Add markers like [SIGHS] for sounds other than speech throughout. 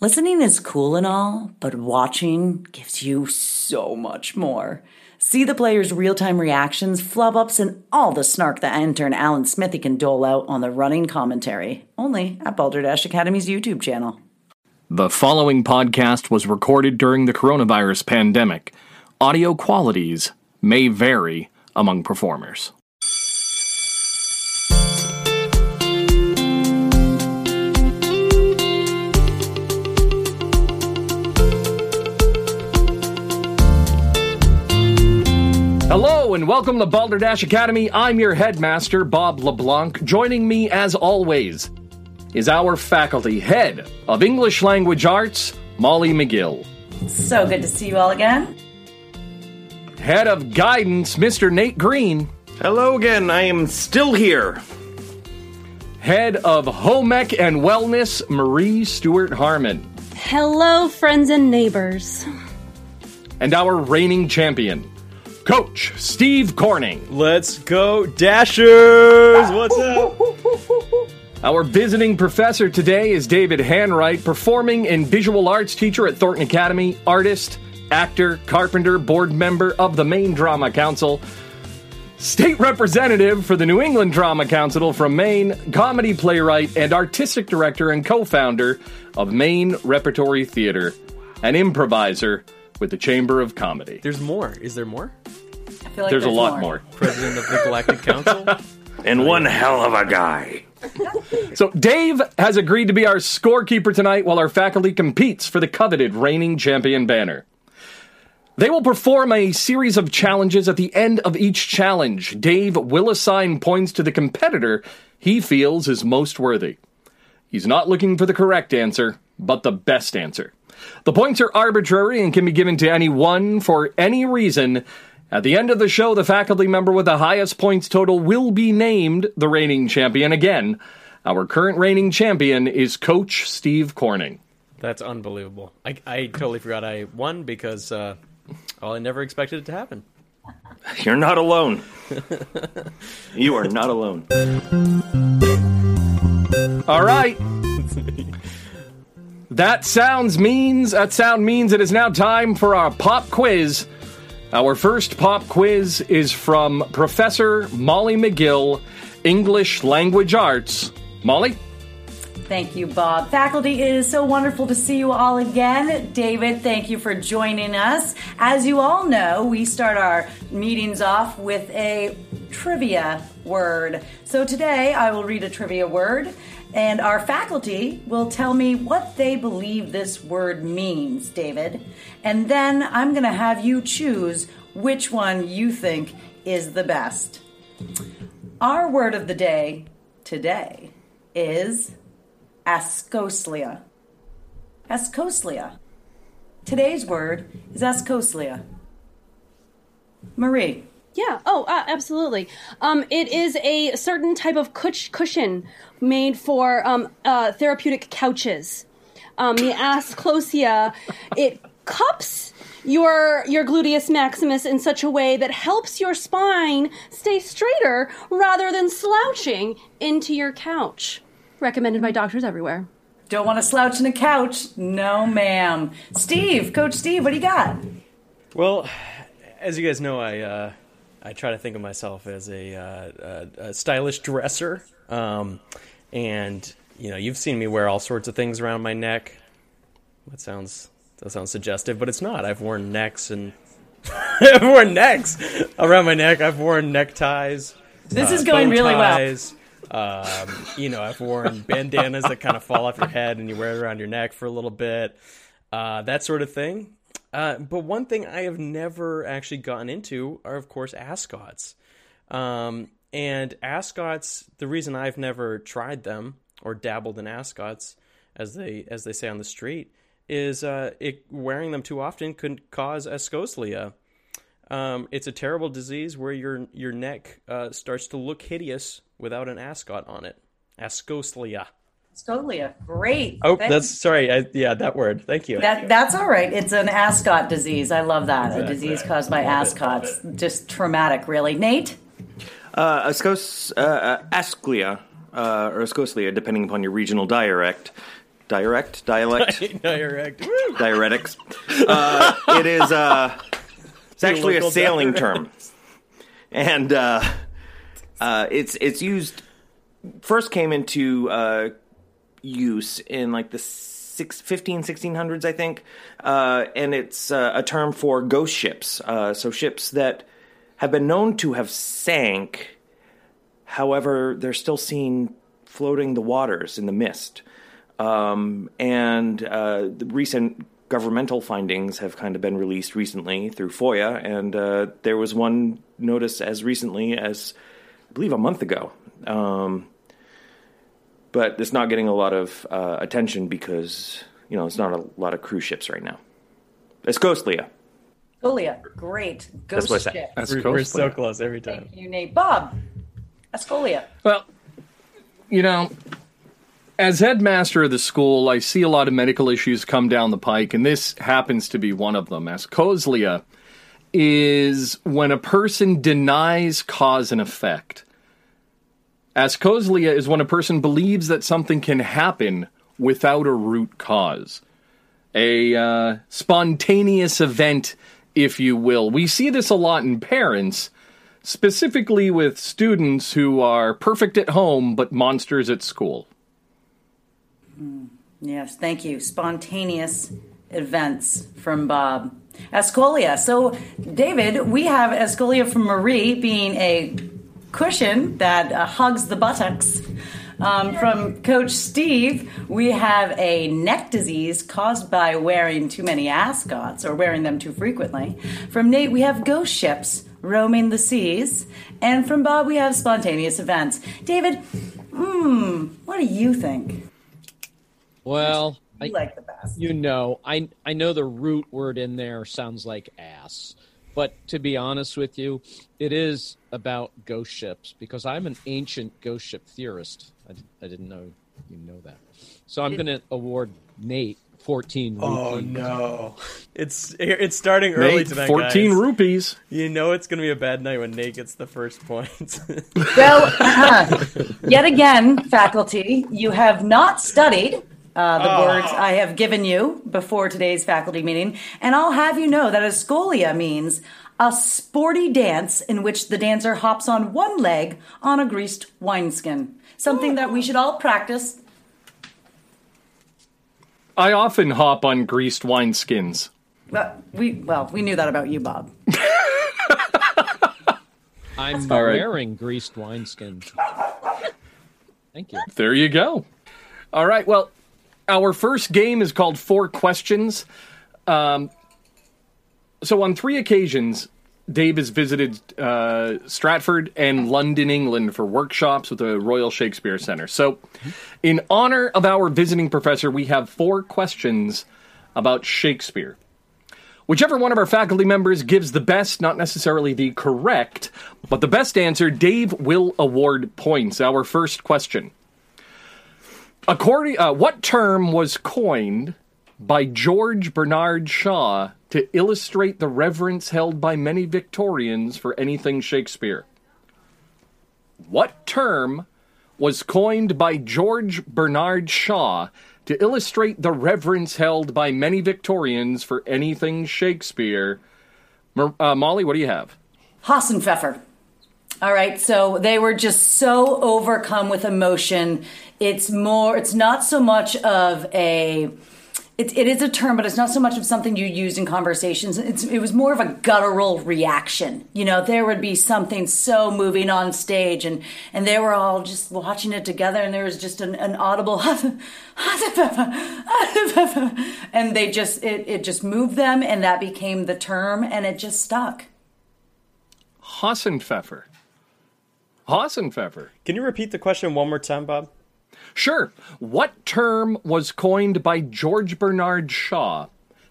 Listening is cool and all, but watching gives you so much more. See the players' real time reactions, flub ups, and all the snark that intern Alan Smithy can dole out on the running commentary, only at Balderdash Academy's YouTube channel. The following podcast was recorded during the coronavirus pandemic. Audio qualities may vary among performers. Hello and welcome to Balderdash Academy. I'm your headmaster, Bob LeBlanc. Joining me, as always, is our faculty head of English Language Arts, Molly McGill. So good to see you all again. Head of Guidance, Mr. Nate Green. Hello again, I am still here. Head of Home Ec and Wellness, Marie Stewart Harmon. Hello, friends and neighbors. And our reigning champion, Coach Steve Corning. Let's go, Dashers! What's up? Our visiting professor today is David Hanwright, performing and visual arts teacher at Thornton Academy, artist, actor, carpenter, board member of the Maine Drama Council, state representative for the New England Drama Council from Maine, comedy playwright, and artistic director and co founder of Maine Repertory Theater, an improviser with the Chamber of Comedy. There's more. Is there more? I feel like There's a lot more. President of the Galactic Council? [LAUGHS] And one hell of a guy. [LAUGHS] So, Dave has agreed to be our scorekeeper tonight while our faculty competes for the coveted reigning champion banner. They will perform a series of challenges at the end of each challenge. Dave will assign points to the competitor he feels is most worthy. He's not looking for the correct answer, but the best answer. The points are arbitrary and can be given to anyone for any reason. At the end of the show, the faculty member with the highest points total will be named the reigning champion again. Our current reigning champion is Coach Steve Corning. That's unbelievable. I, I totally forgot I won because, uh, well, I never expected it to happen. [LAUGHS] You're not alone. [LAUGHS] you are not alone. All right. [LAUGHS] That sounds means that sound means it is now time for our pop quiz. Our first pop quiz is from Professor Molly McGill, English Language Arts. Molly? Thank you, Bob. Faculty, it is so wonderful to see you all again. David, thank you for joining us. As you all know, we start our meetings off with a trivia word. So today I will read a trivia word, and our faculty will tell me what they believe this word means, David. And then I'm going to have you choose which one you think is the best. Our word of the day today is ascoslia. Ascoslia. Today's word is ascoslia. Marie. Yeah. Oh, uh, absolutely. Um, it is a certain type of cush- cushion made for um, uh, therapeutic couches. Um, the asclosia, it cups your your gluteus maximus in such a way that helps your spine stay straighter rather than slouching into your couch. Recommended by doctors everywhere. Don't want to slouch in a couch? No, ma'am. Steve, Coach Steve, what do you got? Well, as you guys know, I uh, I try to think of myself as a, uh, a, a stylish dresser, um, and you know, you've seen me wear all sorts of things around my neck. That sounds that sounds suggestive, but it's not. I've worn necks and [LAUGHS] I've worn necks around my neck. I've worn neckties. This uh, is going really well. Um, you know, I've worn bandanas that kind of fall off your head and you wear it around your neck for a little bit, uh, that sort of thing. Uh, but one thing I have never actually gotten into are, of course, ascots. Um, and ascots, the reason I've never tried them or dabbled in ascots, as they as they say on the street, is uh, it wearing them too often could cause ascoslia. Um, it's a terrible disease where your your neck uh, starts to look hideous without an ascot on it. Ascoslia. Scolia. Great. Oh, Thank- that's sorry. I, yeah, that word. Thank you. that, that's all right. It's an ascot disease. I love that. A disease caused by Love it, ascots. Just traumatic, really. Nate? Uh, ascos, uh, uh, asclia, uh, or ascoslia, depending upon your regional dialect, direct, dialect, Direct. [LAUGHS] Woo! diuretics. Uh, it is. Uh, it's actually a sailing diuretics. term, and uh, uh, it's it's used. First came into uh, use in like the six, 15, 1600s, I think, uh, and it's uh, a term for ghost ships. Uh, so ships that have been known to have sank, however, they're still seen floating the waters in the mist. Um, and uh, the recent governmental findings have kind of been released recently through FOIA, and uh, there was one notice as recently as, I believe, a month ago. Um, but it's not getting a lot of uh, attention because you know it's not a lot of cruise ships right now. It's Ghostlia. Escolia, great. Ghost what ship. That's We're, we're so close every time. Thank you, Nate. Bob, Escolia. Well, you know, as headmaster of the school, I see a lot of medical issues come down the pike, and this happens to be one of them. Ascoslia is when a person denies cause and effect. Ascoslia is when a person believes that something can happen without a root cause. A uh, spontaneous event, if you will. We see this a lot in parents, specifically with students who are perfect at home but monsters at school. Yes, thank you. Spontaneous events from Bob. Escolia. So, David, we have Escolia from Marie being a cushion that uh, hugs the buttocks. Um, from Coach Steve, we have a neck disease caused by wearing too many ascots or wearing them too frequently. From Nate, we have ghost ships roaming the seas. And from Bob, we have spontaneous events. David, hmm, what do you think? Well, I, You like the best. you know, I I know the root word in there sounds like ass, but to be honest with you, it is about ghost ships because I'm an ancient ghost ship theorist. I, I didn't know you know that, so I'm going to award Nate 14. Oh rupees. no! It's it's starting early Nate, tonight, 14 guys. rupees. You know it's gonna be a bad night when Nate gets the first point. Well, [LAUGHS] uh, yet again, faculty, you have not studied uh, the words I have given you before today's faculty meeting, and I'll have you know that a scolia means a sporty dance in which the dancer hops on one leg on a greased wineskin. Something that we should all practice. I often hop on greased wineskins. But we well, we knew that about you, Bob. [LAUGHS] I'm All right. wearing greased wineskins. Thank you. There you go. All right. Well, our first game is called Four Questions. Um, so, on three occasions, Dave has visited uh, Stratford and London, England for workshops with the Royal Shakespeare Center. So, in honor of our visiting professor, we have four questions about Shakespeare. Whichever one of our faculty members gives the best, not necessarily the correct, but the best answer, Dave will award points. Our first question. According, uh, what term was coined by George Bernard Shaw to illustrate the reverence held by many Victorians for anything Shakespeare? What term was coined by George Bernard Shaw to illustrate the reverence held by many Victorians for anything Shakespeare? Uh, Molly, what do you have? Hasenpfeffer. All right, so they were just so overcome with emotion. It's more, it's not so much of a, it, it is a term, but it's not so much of something you use in conversations. It's, it was more of a guttural reaction. You know, there would be something so moving on stage, and, and they were all just watching it together, and there was just an, an audible, [LAUGHS] and they just, it, it just moved them, and that became the term, and it just stuck. Hasenpfeffer. Hasenpfeffer. Can you repeat the question one more time, Bob? Sure. What term was coined by George Bernard Shaw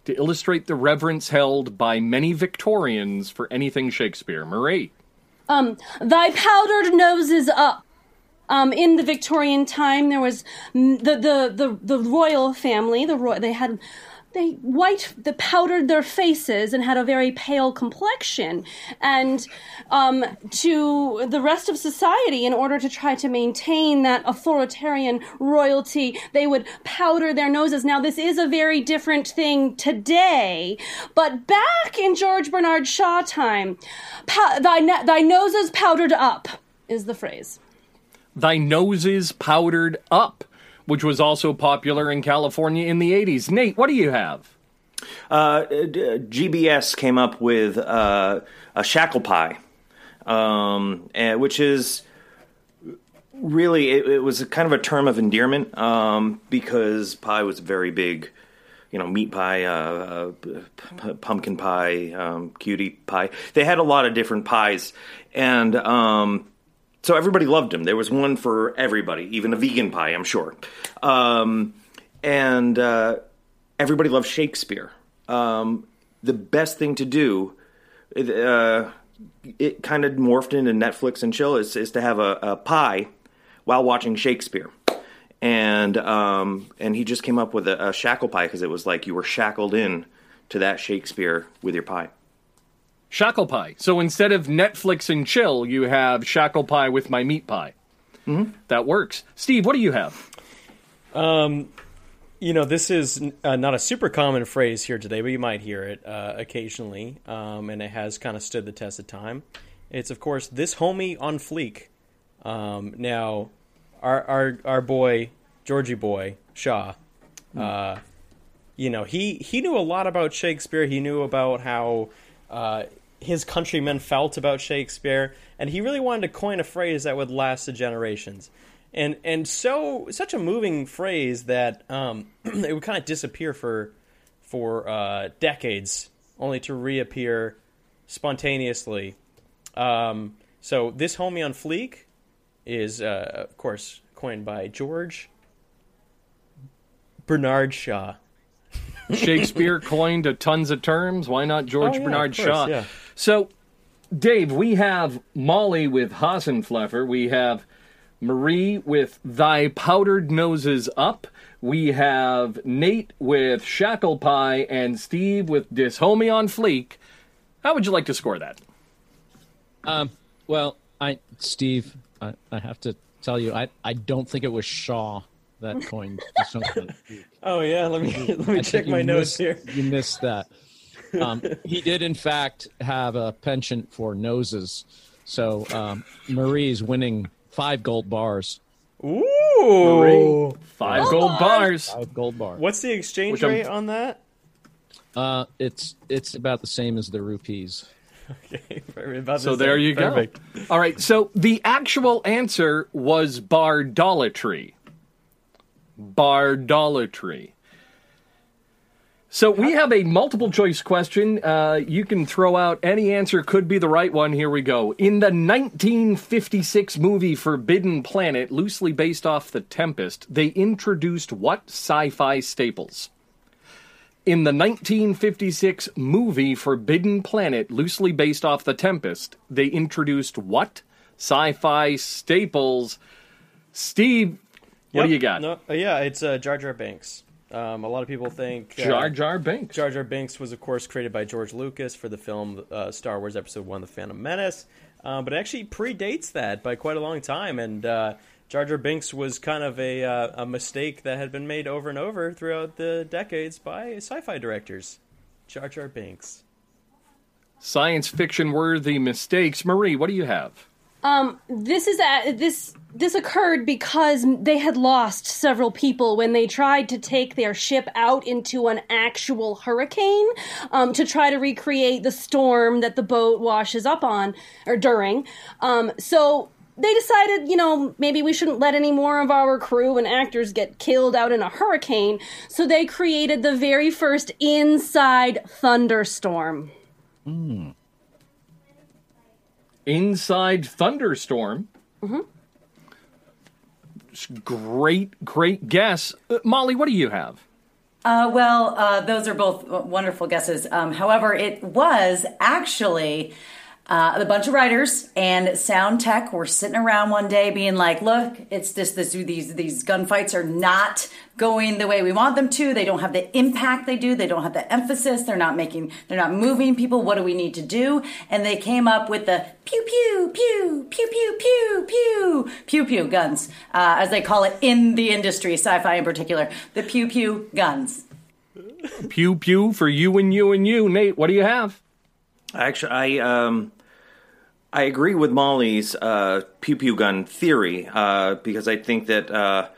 to illustrate the reverence held by many Victorians for anything Shakespeare? Marie. Um, thy powdered nose is up. Um, in the Victorian time, there was the the the, the royal family. The roy- they had they white they powdered their faces and had a very pale complexion. And um, to the rest of society in order to try to maintain that authoritarian royalty they would powder their noses. Now this is a very different thing today but back in george bernard shaw time thy, thy nose is powdered up is the phrase. Thy nose is powdered up, which was also popular in California in the 80s. Nate, what do you have? Uh, GBS came up with uh, a shackle pie, um, and, which is really it, it was kind of a term of endearment um, because pie was very big. You know, meat pie, uh, uh, p- pumpkin pie, um, cutie pie. They had a lot of different pies, and um, so everybody loved him. There was one for everybody, even a vegan pie, I'm sure. Um, and uh, everybody loved Shakespeare. Um, the best thing to do, uh, it kind of morphed into Netflix and chill, is, is to have a, a pie while watching Shakespeare. And um, and he just came up with a, a shackle pie because it was like you were shackled in to that Shakespeare with your pie. Shackle pie. So instead of Netflix and chill, you have shackle pie with my meat pie. Mm-hmm. That works. Steve, what do you have? Um, You know, this is uh, not a super common phrase here today, but you might hear it uh, occasionally, um, and it has kind of stood the test of time. It's, of course, this homie on fleek. Um, now, our, our our boy Georgie boy Shaw, uh, you know, he he knew a lot about Shakespeare. He knew about how uh, his countrymen felt about Shakespeare, and he really wanted to coin a phrase that would last the generations. And and so such a moving phrase that um, [CLEARS THROAT] it would kind of disappear for for uh, decades, only to reappear spontaneously. Um, so this homie on fleek is, uh, of course, coined by George Bernard Shaw. Shakespeare coined a tons of terms. Why not George Oh, yeah, Bernard course, Shaw? yeah. So, Dave, we have Molly with Hasenpfeffer. We have Marie with Thy Powdered Noses Up. We have Nate with Shackle Pie and Steve with Dis Homie on Fleek. How would you like to score that? Um, well, I Steve, I, I have to tell you, I, I don't think it was Shaw that coined the song. [LAUGHS] Oh yeah, let me [LAUGHS] let me I check my notes missed- here. You missed that. Um, he did, in fact, have a penchant for noses. So um, Marie's winning five gold bars. Ooh, Five gold bars. Five gold bars. what's the exchange Which I'm- rate on that? Uh, it's it's about the same as the rupees. [LAUGHS] About So there same. you go. Perfect. All right. So the actual answer was bardolatry. Bardolatry. So we have a multiple choice question. Uh, you can throw out any answer, could be the right one. Here we go. In the 1956 movie Forbidden Planet, loosely based off The Tempest, they introduced what sci fi staples? In the 1956 movie Forbidden Planet, loosely based off The Tempest, they introduced what sci fi staples? Steve, what do you got? No, uh, yeah, it's uh, Jar Jar Binks. Um, a lot of people think uh, Jar Jar Binks. Jar Jar Binks was, of course, created by George Lucas for the film uh, Star Wars Episode One: The Phantom Menace, um, but it actually predates that by quite a long time. And uh, Jar Jar Binks was kind of a uh, a mistake that had been made over and over throughout the decades by sci-fi directors. Jar Jar Binks. Science fiction worthy mistakes. Marie, what do you have? Um, this is a, this this occurred because they had lost several people when they tried to take their ship out into an actual hurricane um, to try to recreate the storm that the boat washes up on or during. Um, so they decided, you know, maybe we shouldn't let any more of our crew and actors get killed out in a hurricane. So they created the very first inside thunderstorm. Inside Thunderstorm. Mm-hmm. Great, great guess. Uh, Molly, what do you have? Uh, well, uh, those are both wonderful guesses. Um, however, it was actually uh, a bunch of writers and sound tech were sitting around one day being like, look, it's this, this, these, these gunfights are not going the way we want them to. They don't have the impact they do. They don't have the emphasis. They're not making, they're not moving people. What do we need to do? And they came up with the pew, pew, pew, pew, pew, pew, pew, pew, pew guns, uh, as they call it in the industry, sci-fi in particular, the pew, pew guns. Pew pew for you and you and you. Nate, what do you have? Actually, I um, I agree with Molly's uh, pew pew gun theory uh, because I think that uh,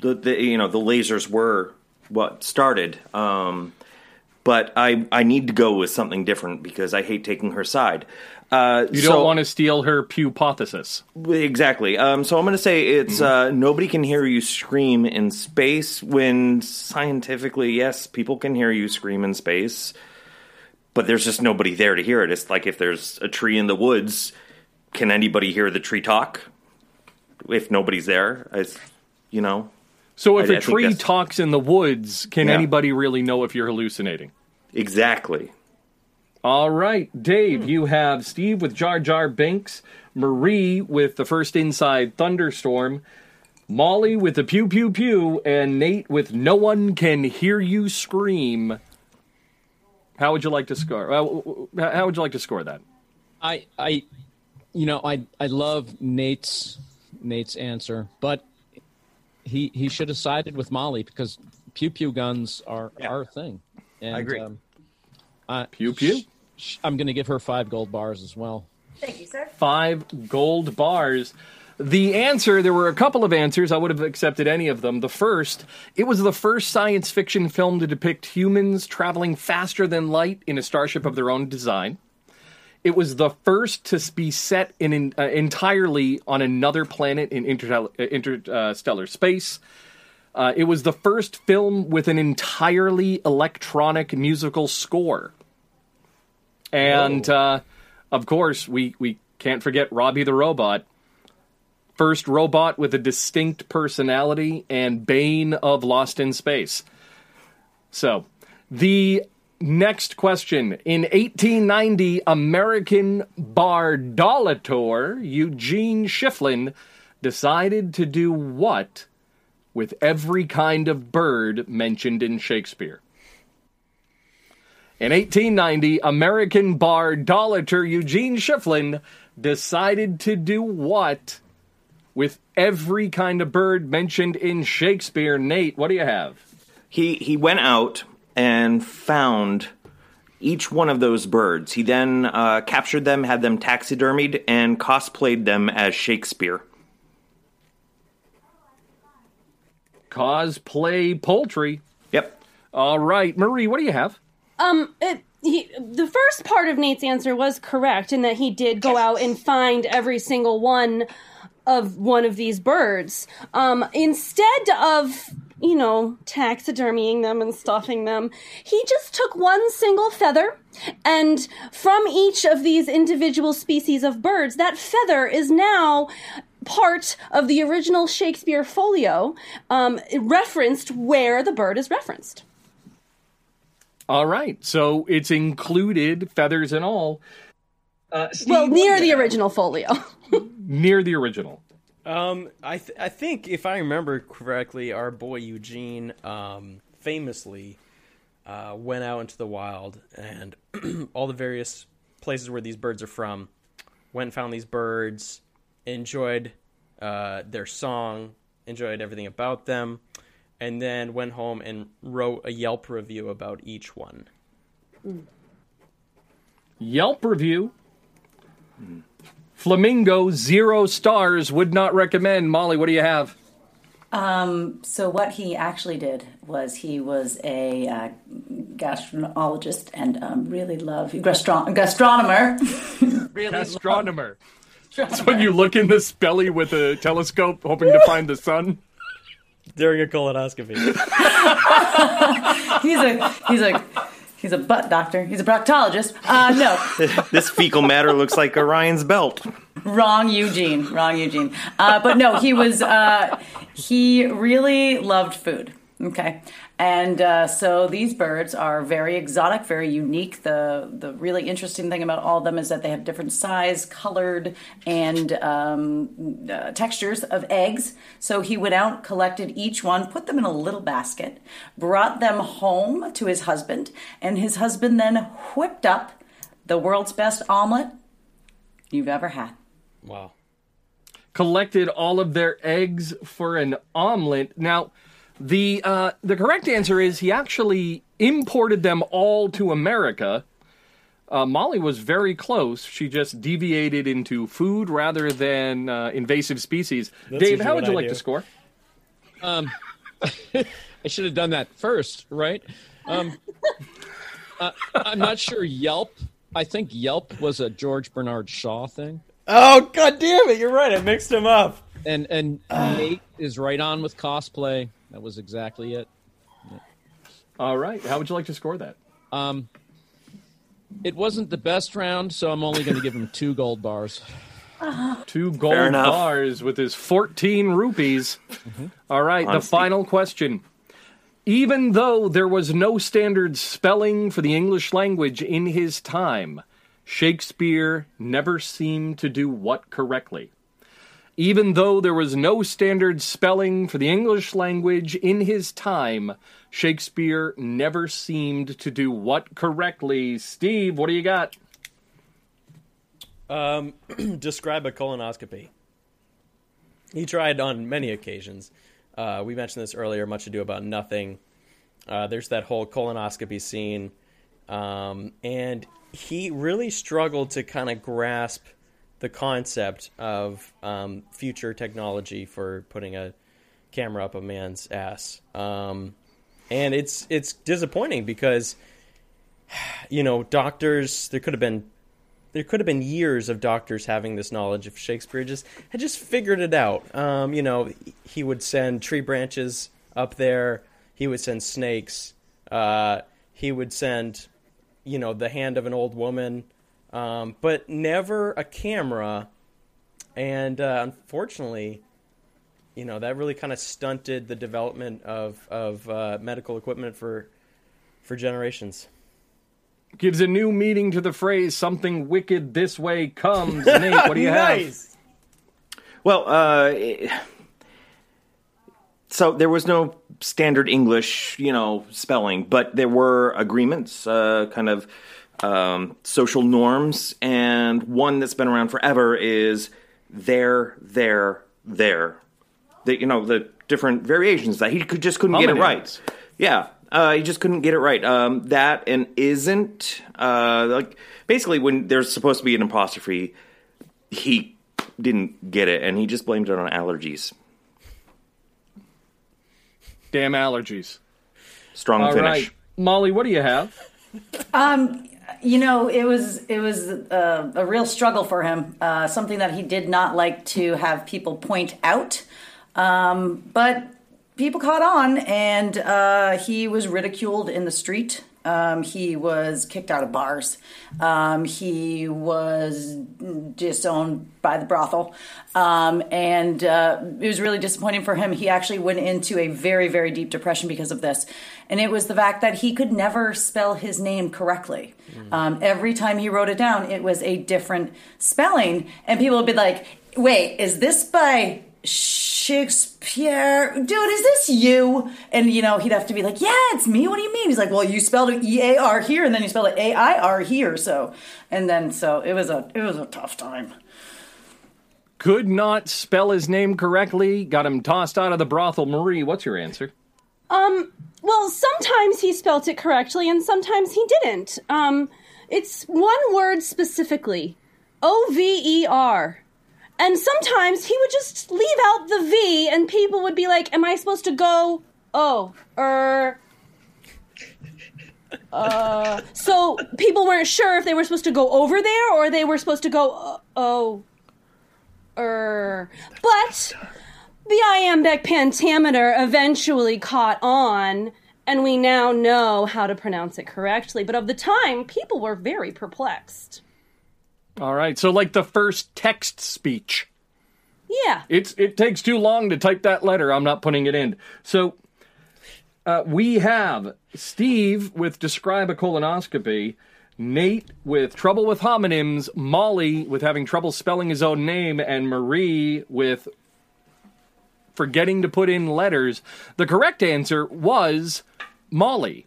the, the you know the lasers were what started. Um, but I I need to go with something different because I hate taking her side. Uh, You don't want to steal her pew pewpothesis. Exactly. Um, so I'm going to say it's uh, nobody can hear you scream in space when scientifically, yes, people can hear you scream in space, but there's just nobody there to hear it. It's like if there's a tree in the woods, can anybody hear the tree talk? If nobody's there, it's, you know. So if I- a I tree talks in the woods, can Yeah. anybody really know if you're hallucinating? Exactly. All right, Dave, hmm. you have Steve with Jar Jar Binks, Marie with the first Inside Thunderstorm, Molly with the Pew Pew Pew, and Nate with No One Can Hear You Scream. How would you like to score? How would you like to score that? I, I, you know, I, I love Nate's Nate's answer, but he he should have sided with Molly because pew pew guns are our thing. And, I agree. Um, uh, Pew pew. sh- sh- I'm going to give her five gold bars as well. Thank you, sir. five gold bars. The answer, there were a couple of answers. I would have accepted any of them. The first, it was the first science fiction film to depict humans traveling faster than light in a starship of their own design. It was the first to be set in, in uh, entirely on another planet in interstellar, uh, interstellar space. Uh, it was the first film with an entirely electronic musical score. And uh, of course, we, we can't forget Robby the Robot. First robot with a distinct personality and Bane of Lost in Space. So, the next question. In 1890, American bardolator Eugene Schieffelin decided to do what with every kind of bird mentioned in Shakespeare? In 1890, American bardolator Eugene Schieffelin decided to do what with every kind of bird mentioned in Shakespeare? Nate, what do you have? He he went out and found each one of those birds. He then uh, captured them, had them taxidermied, and cosplayed them as Shakespeare. Cosplay poultry. Yep. All right, Marie, what do you have? Um, it, he, the first part of Nate's answer was correct in that he did go out and find every single one of one of these birds. Um, instead of you know taxidermying them and stuffing them, he just took one single feather, and from each of these individual species of birds, that feather is now part of the original Shakespeare folio, um, referenced where the bird is referenced. All right, so it's included feathers and all. Uh, Well, near the original folio. [LAUGHS] near the original. Um, I th- I think if I remember correctly, our boy Eugene um, famously uh, went out into the wild and [CLEARS THROAT] all the various places where these birds are from. Went and found these birds, enjoyed uh, their song, enjoyed everything about them, and then went home and wrote a Yelp review about each one. Yelp review. Flamingo zero stars would not recommend. Molly, what do you have? Um, So what he actually did was he was a uh, gastroenterologist and um, really loved gastron- gastronomer. [LAUGHS] really Astronomer. That's when you look in the belly with a telescope, hoping to find the sun. During a colonoscopy. [LAUGHS] he's a he's a he's a butt doctor. He's a proctologist. Uh, no, [LAUGHS] This fecal matter looks like Orion's belt. wrong Eugene. Wrong Eugene. Uh, but no, he was uh, he really loved food. Okay, And uh, so these birds are very exotic, very unique. The the really interesting thing about all of them is that they have different size, colored, and um, uh, textures of eggs. So he went out, collected each one, put them in a little basket, brought them home to his husband, and his husband then whipped up the world's best omelet you've ever had. Wow. collected all of their eggs for an omelet. Now, the uh, the correct answer is he actually imported them all to America. Uh, Molly was very close. She just deviated into food rather than uh, invasive species. Dave, how would you I like do. to score? Um, [LAUGHS] I should have done that first, right? Um, uh, I'm not sure Yelp. I think Yelp was a George Bernard Shaw thing, Oh god damn it! You're right. I mixed him up. and and Nate is right on with cosplay. That was exactly it. All right. How would you like to score that? Um, it wasn't the best round, so I'm only going to give him two gold bars. [LAUGHS] Two gold bars with his 14 rupees. All right, the final question. Even though there was no standard spelling for the English language in his time, Shakespeare never seemed to do what correctly? Even though there was no standard spelling for the English language in his time, Shakespeare never seemed to do what correctly? Steve, what do you got? Um, [CLEARS THROAT] describe a colonoscopy. He tried on many occasions. Uh, we mentioned this earlier. Much ado about nothing. Uh, there's that whole colonoscopy scene, um, and he really struggled to kind of grasp the concept of um, future technology for putting a camera up a man's ass. Um, and it's it's disappointing because [SIGHS] you know doctors there could have been there could have been years of doctors having this knowledge if Shakespeare just had just figured it out. Um, you know, he would send tree branches up there. He would send snakes. Uh, he would send, you know, the hand of an old woman, um, but never a camera. And uh, unfortunately, you know, that really kind of stunted the development of of uh, medical equipment for for generations. gives a new meaning to the phrase "something wicked this way comes." Nate, what do you [LAUGHS] have? Well, uh, it- so there was no standard English, you know, spelling, but there were agreements, uh, kind of um, social norms, and one that's been around forever is there, there, there. The, you know, the different variations that he could just couldn't get it right. Yeah, uh, he just couldn't get it right. Um, that and isn't uh, like basically when there's supposed to be an apostrophe, he didn't get it, and he just blamed it on allergies. Damn allergies. Strong All finish. right, Molly, what do you have? Um, you know, it was it was uh, a real struggle for him. Uh, something that he did not like to have people point out, um, but people caught on, and uh, he was ridiculed in the street. Um, he was kicked out of bars. Um, he was disowned by the brothel. Um, and uh, it was really disappointing for him. He actually went into a very, very deep depression because of this. And it was the fact that he could never spell his name correctly. Um, every time he wrote it down, it was a different spelling. And people would be like, wait, is this by Shakespeare, dude, is this you? And you know, he'd have to be like, yeah, it's me. What do you mean? He's like, well, you spelled it E A R here, and then you spelled it A I R here. So, and then so it was a it was a tough time. Could not spell his name correctly. Got him tossed out of the brothel. Marie, what's your answer? Um, well, sometimes he spelt it correctly and sometimes he didn't. Um, it's one word specifically O V E R. And sometimes he would just leave out the V and people would be like, Am I supposed to go? Oh, er. Uh, so people weren't sure if they were supposed to go over there or they were supposed to go, uh, oh, er. But the iambic pentameter eventually caught on, and we now know how to pronounce it correctly. But of the time, people were very perplexed. All right, so like the first text speech. Yeah. It's it takes too long to type that letter. I'm not putting it in. So uh, we have Steve with describe a colonoscopy, Nate with trouble with homonyms, Molly with having trouble spelling his own name, and Marie with forgetting to put in letters. The correct answer was Molly.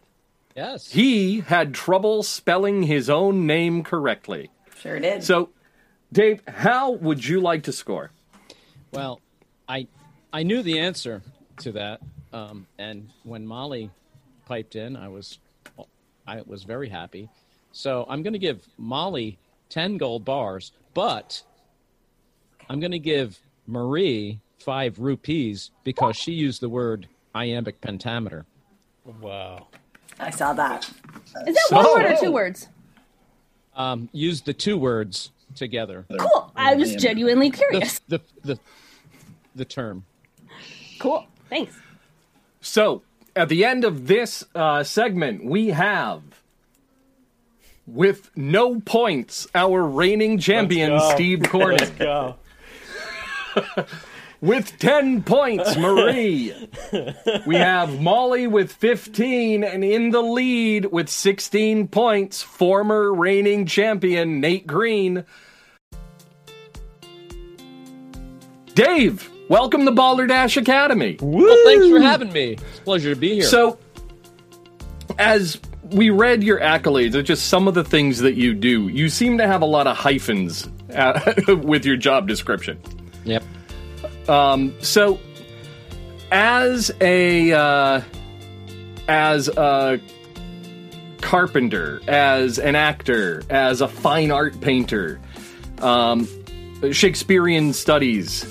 Yes. He had trouble spelling his own name correctly. Sure did. So, Dave, how would you like to score? Well, I I knew the answer to that, um, and when Molly piped in, I was I was very happy. So I'm going to give Molly ten gold bars, but I'm going to give Marie five rupees because she used the word iambic pentameter. Wow. I saw that. Is that So- one word or two words? Um, use the two words together. Cool. I was genuinely curious. The the the, the term. Cool. Thanks. So, at the end of this uh, segment, we have, with no points, our reigning champion, go. Steve Cornish. Go. [LAUGHS] With 10 points, Marie. [LAUGHS] we have Molly with 15, and in the lead with 16 points, former reigning champion Nate Green. Dave, welcome to Balderdash Academy. Well, thanks for having me. It's a pleasure to be here. So, as we read your accolades, it's just some of the things that you do. You seem to have a lot of hyphens uh, [LAUGHS] with your job description. yep. So, as a uh, as a carpenter, as an actor, as a fine art painter, um, Shakespearean studies,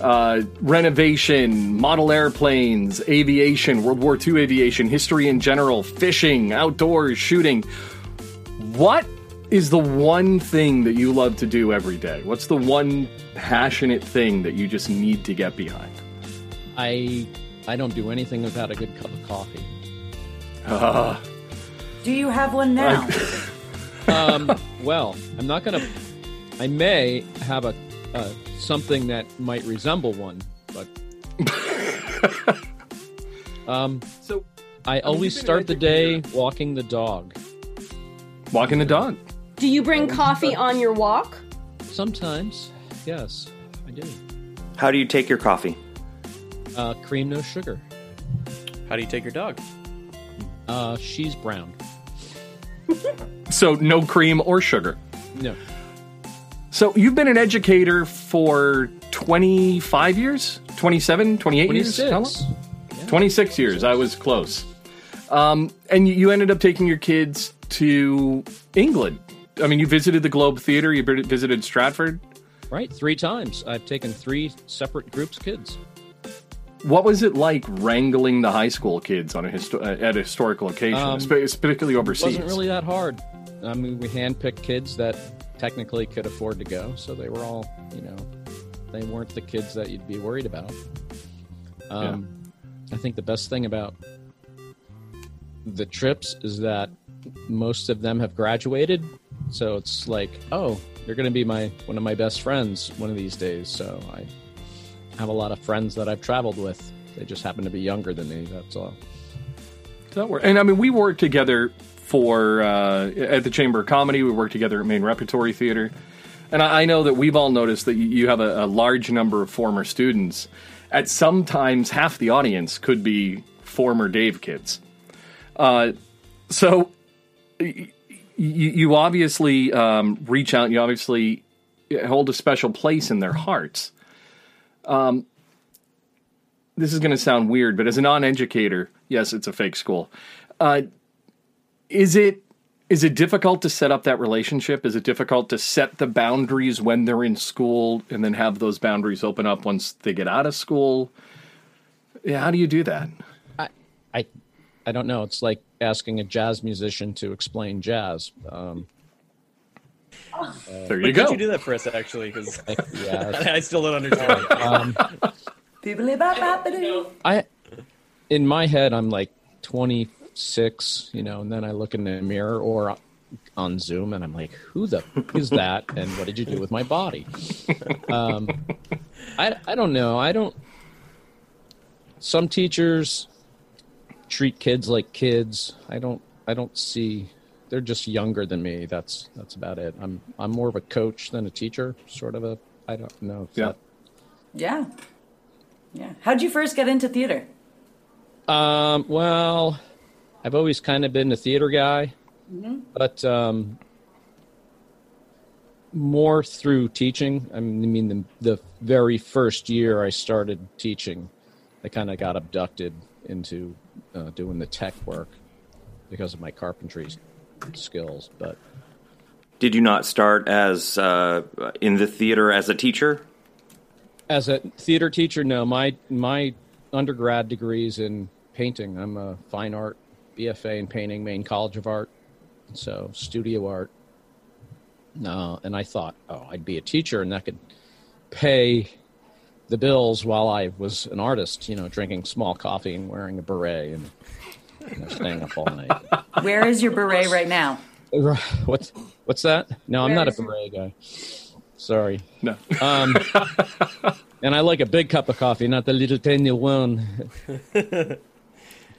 uh, renovation, model airplanes, aviation, World War II aviation, history in general, fishing, outdoors, shooting. What is the one thing that you love to do every day? What's the one passionate thing that you just need to get behind? I I don't do anything without a good cup of coffee. Do you have one now? [LAUGHS] Um, well, I'm not gonna. I may have a uh, something that might resemble one, but [LAUGHS] um, So, I always start the day walking the dog. walking the dog. Do you bring coffee on your walk? Sometimes, yes, I do. How do you take your coffee? Uh, cream, no sugar. How do you take your dog? Uh, she's brown. [LAUGHS] So, no cream or sugar. No, So, you've been an educator for 25 years? 27, 28 years? How long? 26. 26 years. I was close. Um, and you- you ended up taking your kids to England. I mean, you visited the Globe Theater, you visited Stratford. Right, three times. I've taken three separate groups of kids. What was it like wrangling the high school kids on a histo- uh, at a historical occasion, Um, particularly overseas? wasn't really that hard. I mean, we handpicked kids that technically could afford to go, so they were all, you know, they weren't the kids that you'd be worried about. Um, I think the best thing about the trips is that most of them have graduated, so it's like, oh, you're going to be my one of my best friends one of these days. So I have a lot of friends that I've traveled with. They just happen to be younger than me. That's all. That work. And I mean, we worked together for uh, at the Chamber of Comedy. We worked together at Maine Repertory Theater, and I, I know that we've all noticed that you- you have a, a large number of former students. At sometimes, half the audience could be former Dave kids. Uh, so y- y- you obviously um, reach out. You obviously hold a special place in their hearts. Um, this is going to sound weird, but as a non-educator, yes, it's a fake school. Uh, is it is it difficult to set up that relationship? Is it difficult to set the boundaries when they're in school and then have those boundaries open up once they get out of school? Yeah, how do you do that? I, I, I don't know. It's like asking a jazz musician to explain jazz. Um, There you Could go. you do that for us, actually? Because [LAUGHS] yeah, I still don't understand. [LAUGHS] um, Bibbidi-bop-boppity. I, in my head, I'm like 26, you know, and then I look in the mirror or on Zoom, and I'm like, "Who the is that? And what did you do with my body?" Um, I, I don't know. I don't. Some teachers treat kids like kids. I don't I don't see they're just younger than me. That's that's about it. I'm I'm more of a coach than a teacher, sort of a I don't know. Yeah. that- Yeah. Yeah. How'd you first get into theater? Um, well, I've always kind of been a theater guy, Mhm. but um, more through teaching. I mean, the, the very first year I started teaching, I kind of got abducted into uh, doing the tech work because of my carpentry skills. But Did you not start as uh, in the theater as a teacher? as a theater teacher, no, my my undergrad degrees in painting. I'm a fine art BFA in painting, Maine College of Art, so studio art. No, and I thought, oh, I'd be a teacher, and that could pay the bills while I was an artist. You know, drinking small coffee and wearing a beret and you know, staying up all night. Where is your beret right now? [LAUGHS] what's what's that? No, I'm not a is your- beret guy. Sorry. No. Um, [LAUGHS] and I like a big cup of coffee, not the little tiny one. [LAUGHS]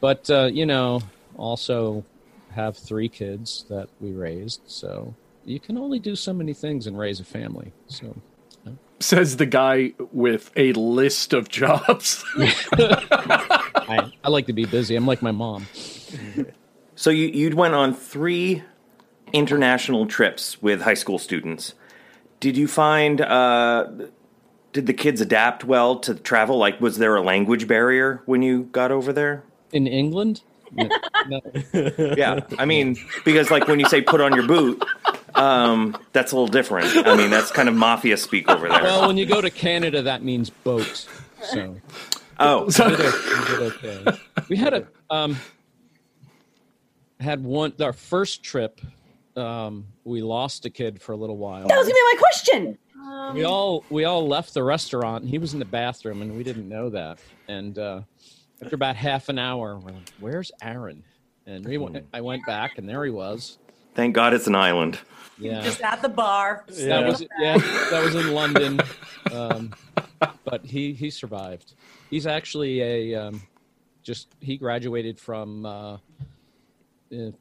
but uh, you know, also have three kids that we raised, so you can only do so many things and raise a family. So Says the guy with a list of jobs. [LAUGHS] I, I like to be busy. I'm like my mom. So you you went on three international trips with high school students. Did you find uh, did the kids adapt well to travel? Like, was there a language barrier when you got over there? In England, No, [LAUGHS] no. Yeah, I mean, because like when you say put on your boot, um, that's a little different. I mean, that's kind of mafia speak over there. well, when you go to Canada, that means boat. So oh, we did, we did okay. We had a um, had one our first trip. Um, we lost a kid for a little while. That was gonna be my question. we all we all left the restaurant. and He was in the bathroom, and we didn't know that. And uh, after about half an hour, we're like, "Where's Aaron?" And we went, I went back, and there he was. Thank God it's an island. Yeah, Just at the bar. that was yeah, that was in London. Um, but he he survived. He's actually a um, just he graduated from. Uh, uh,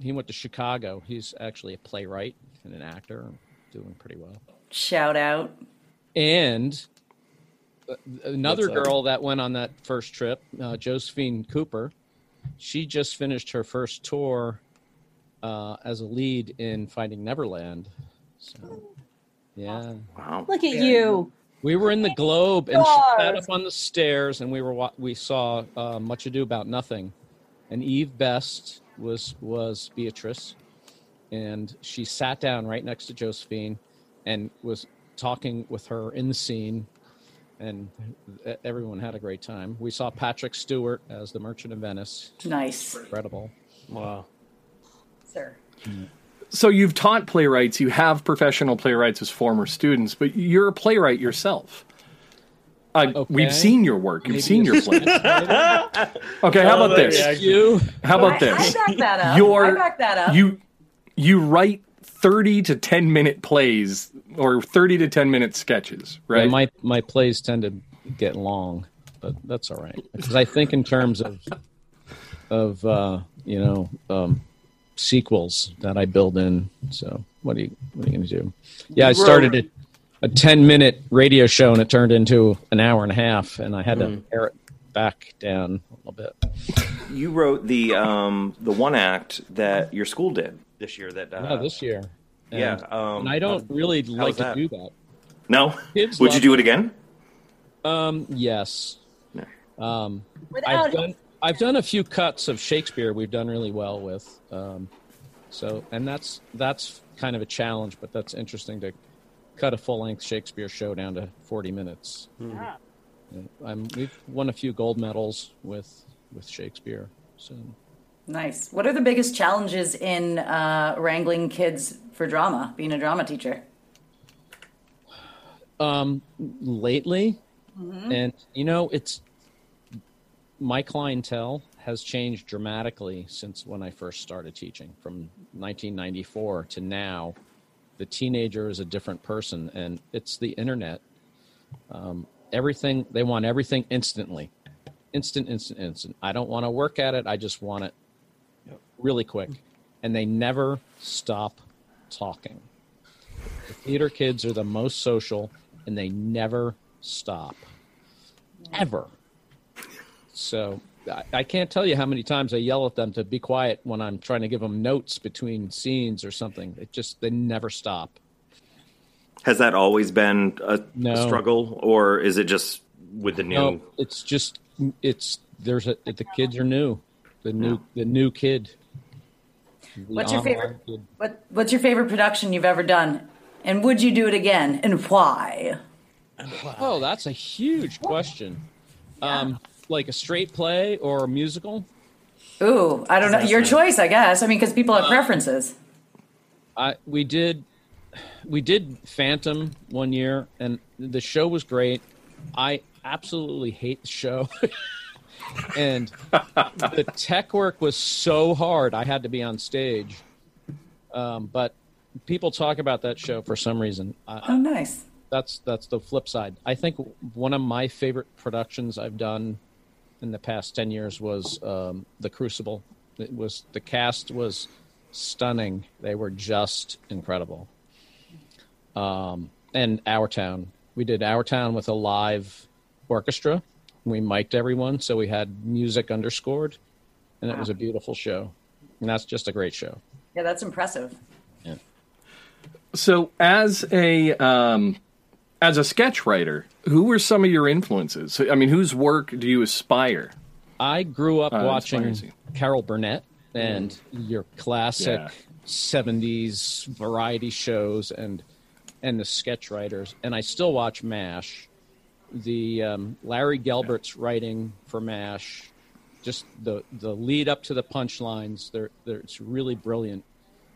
he went to Chicago. He's actually a playwright and an actor, doing pretty well. Shout out. And uh, another What's up? girl that went on that first trip, uh, Josephine Cooper, she just finished her first tour uh, as a lead in Finding Neverland. So, yeah. Wow. Look at you. We were in the Globe, and she sat up on the stairs, and we were wa- we saw uh, Much Ado About Nothing, and Eve Best was was Beatrice, and she sat down right next to Josephine, and was talking with her in the scene, and everyone had a great time. We saw Patrick Stewart as the Merchant of Venice, Nice, incredible. Wow. Sir. so you've taught playwrights, you have professional playwrights as former students, but you're a playwright yourself. I, Okay. We've seen your work. You've Maybe seen your you're- plays. [LAUGHS] Okay, how Oh, about this? you How about this? I back that up. You're I back that up. you you write thirty to ten minute plays or thirty to ten minute sketches, Yeah, right? my my plays tend to get long, but that's all right because I think in terms of of uh, you know um, sequels that I build in. So what are you what are you going to do? Yeah, I started a, a ten minute radio show and it turned into an hour and a half, and I had to pare it back down a little bit. You wrote the um, the one act that your school did this year. That uh, Yeah, this year. And, yeah, um, and I don't really like to that? do that. no. Kids Would you do it. it again? Um, yes. No. Um, Without I've done I've done a few cuts of Shakespeare we've done really well with. Um, so and that's that's kind of a challenge, but that's interesting to cut a full length Shakespeare show down to forty minutes. Yeah, I'm, we've won a few gold medals with with Shakespeare. So nice. What are the biggest challenges in uh, wrangling kids for drama? Being a drama teacher. um, lately, and you know it's my clientele has changed dramatically since when I first started teaching from 1994 to now. The teenager is a different person, and it's the internet. Um, everything they want everything instantly, instant, instant, instant. I don't want to work at it. I just want it really quick. And they never stop talking. The theater kids are the most social, and they never stop, ever. So I, I can't tell you how many times I yell at them to be quiet when I'm trying to give them notes between scenes or something. It just they never stop. Has that always been a, No. a struggle, or is it just with the new? No, it's just it's there's a the kids are new, the new the new kid. The What's your favorite? kid. What What's your favorite production you've ever done? And would you do it again? And why? Oh, that's a huge question. Um, like a straight play or a musical? Ooh, I don't know. Your choice, I guess. I mean, because people have preferences. I we did we did Phantom one year, and the show was great. I absolutely hate the show, [LAUGHS] and the tech work was so hard. I had to be on stage, um, but people talk about that show for some reason. I, Oh, nice. that's that's the flip side. I think one of my favorite productions I've done in the past ten years was um, the Crucible. It was the cast was stunning. They were just incredible. Um, and Our Town, we did Our Town with a live orchestra. We mic'd everyone, so we had music underscored, and it was a beautiful show. And that's just a great show. Yeah, that's impressive. Yeah. So, as a um, as a sketch writer, who were some of your influences? I mean, whose work do you aspire? I grew up Uh, watching. Carol Burnett and your classic Yeah. '70s variety shows and and the sketch writers, and I still watch MASH. The um, Larry Gelbart's writing for MASH, just the the lead up to the punchlines, they're, they're it's really brilliant,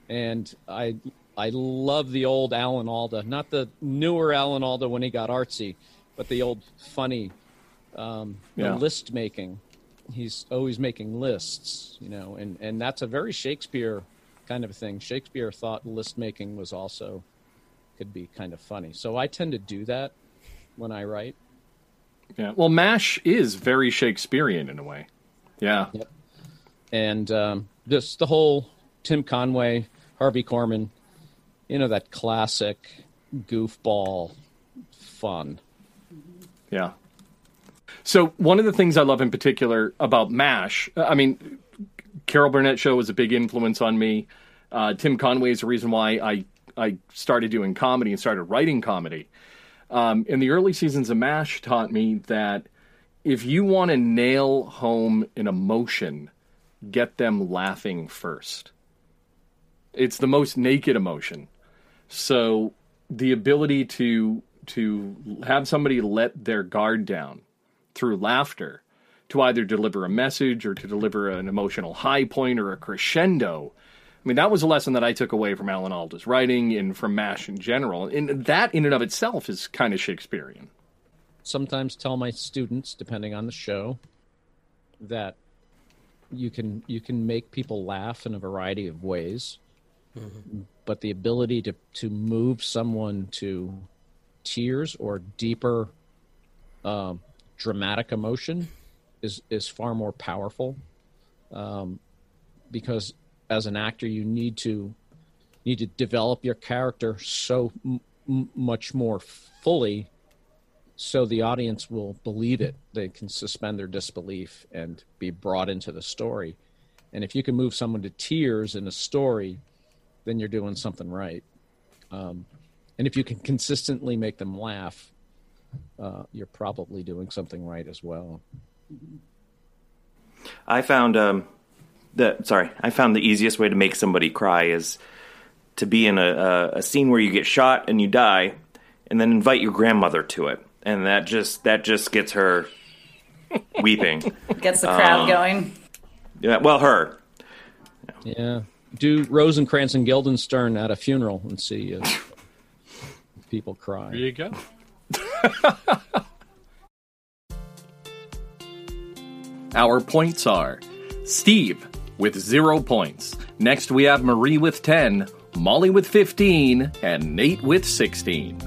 and I I love the old Alan Alda, not the newer Alan Alda when he got artsy, but the old funny um, Yeah. list making. He's always making lists, you know, and, and that's a very Shakespeare kind of a thing. Shakespeare thought list making was also could be kind of funny. So I tend to do that when I write. Yeah. Well, Mash is very Shakespearean in a way. Yeah. And um, this the whole Tim Conway, Harvey Korman, you know, that classic goofball fun. Yeah. So one of the things I love in particular about MASH, I mean, Carol Burnett show was a big influence on me. Uh, Tim Conway is the reason why I I started doing comedy and started writing comedy. Um, in the early seasons of MASH taught me that if you want to nail home an emotion, get them laughing first. It's the most naked emotion. So the ability to to have somebody let their guard down through laughter to either deliver a message or to deliver an emotional high point or a crescendo. I mean, that was a lesson that I took away from Alan Alda's writing and from MASH in general. And that in and of itself is kind of Shakespearean. sometimes tell my students depending on the show that you can you can make people laugh in a variety of ways but the ability to to move someone to tears or deeper um, dramatic emotion is is far more powerful um, because as an actor you need to need to develop your character so m- much more fully so the audience will believe it. They can suspend their disbelief and be brought into the story. And if you can move someone to tears in a story, then you're doing something right. Um, and if you can consistently make them laugh, uh, you're probably doing something right as well. I found um, the sorry, I found the easiest way to make somebody cry is to be in a, a, a scene where you get shot and you die, and then invite your grandmother to it, and that just that just gets her weeping. [LAUGHS] Gets the crowd Um, going. Yeah, well, her. Yeah. Do Rosencrantz and Guildenstern at a funeral and see if people cry. There you go. [LAUGHS] Our points are Steve with zero points. Next, we have Marie with 10, Molly with 15, and Nate with 16.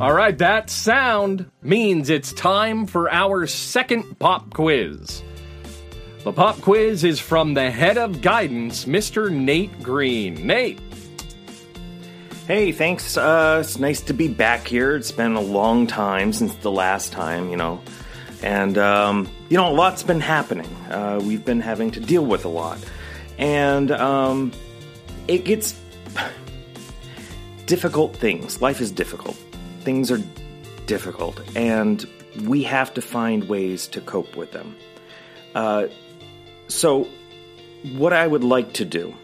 All right, that sound means it's time for our second pop quiz. The pop quiz is from the head of guidance, Mr. Nate Green. Nate, Hey, thanks. Uh, it's nice to be back here. It's been a long time since the last time, you know. And, um, you know, a lot's been happening. Uh, we've been having to deal with a lot. And um, it gets difficult things. Life is difficult. Things are difficult. And we have to find ways to cope with them. Uh, so, what I would like to do,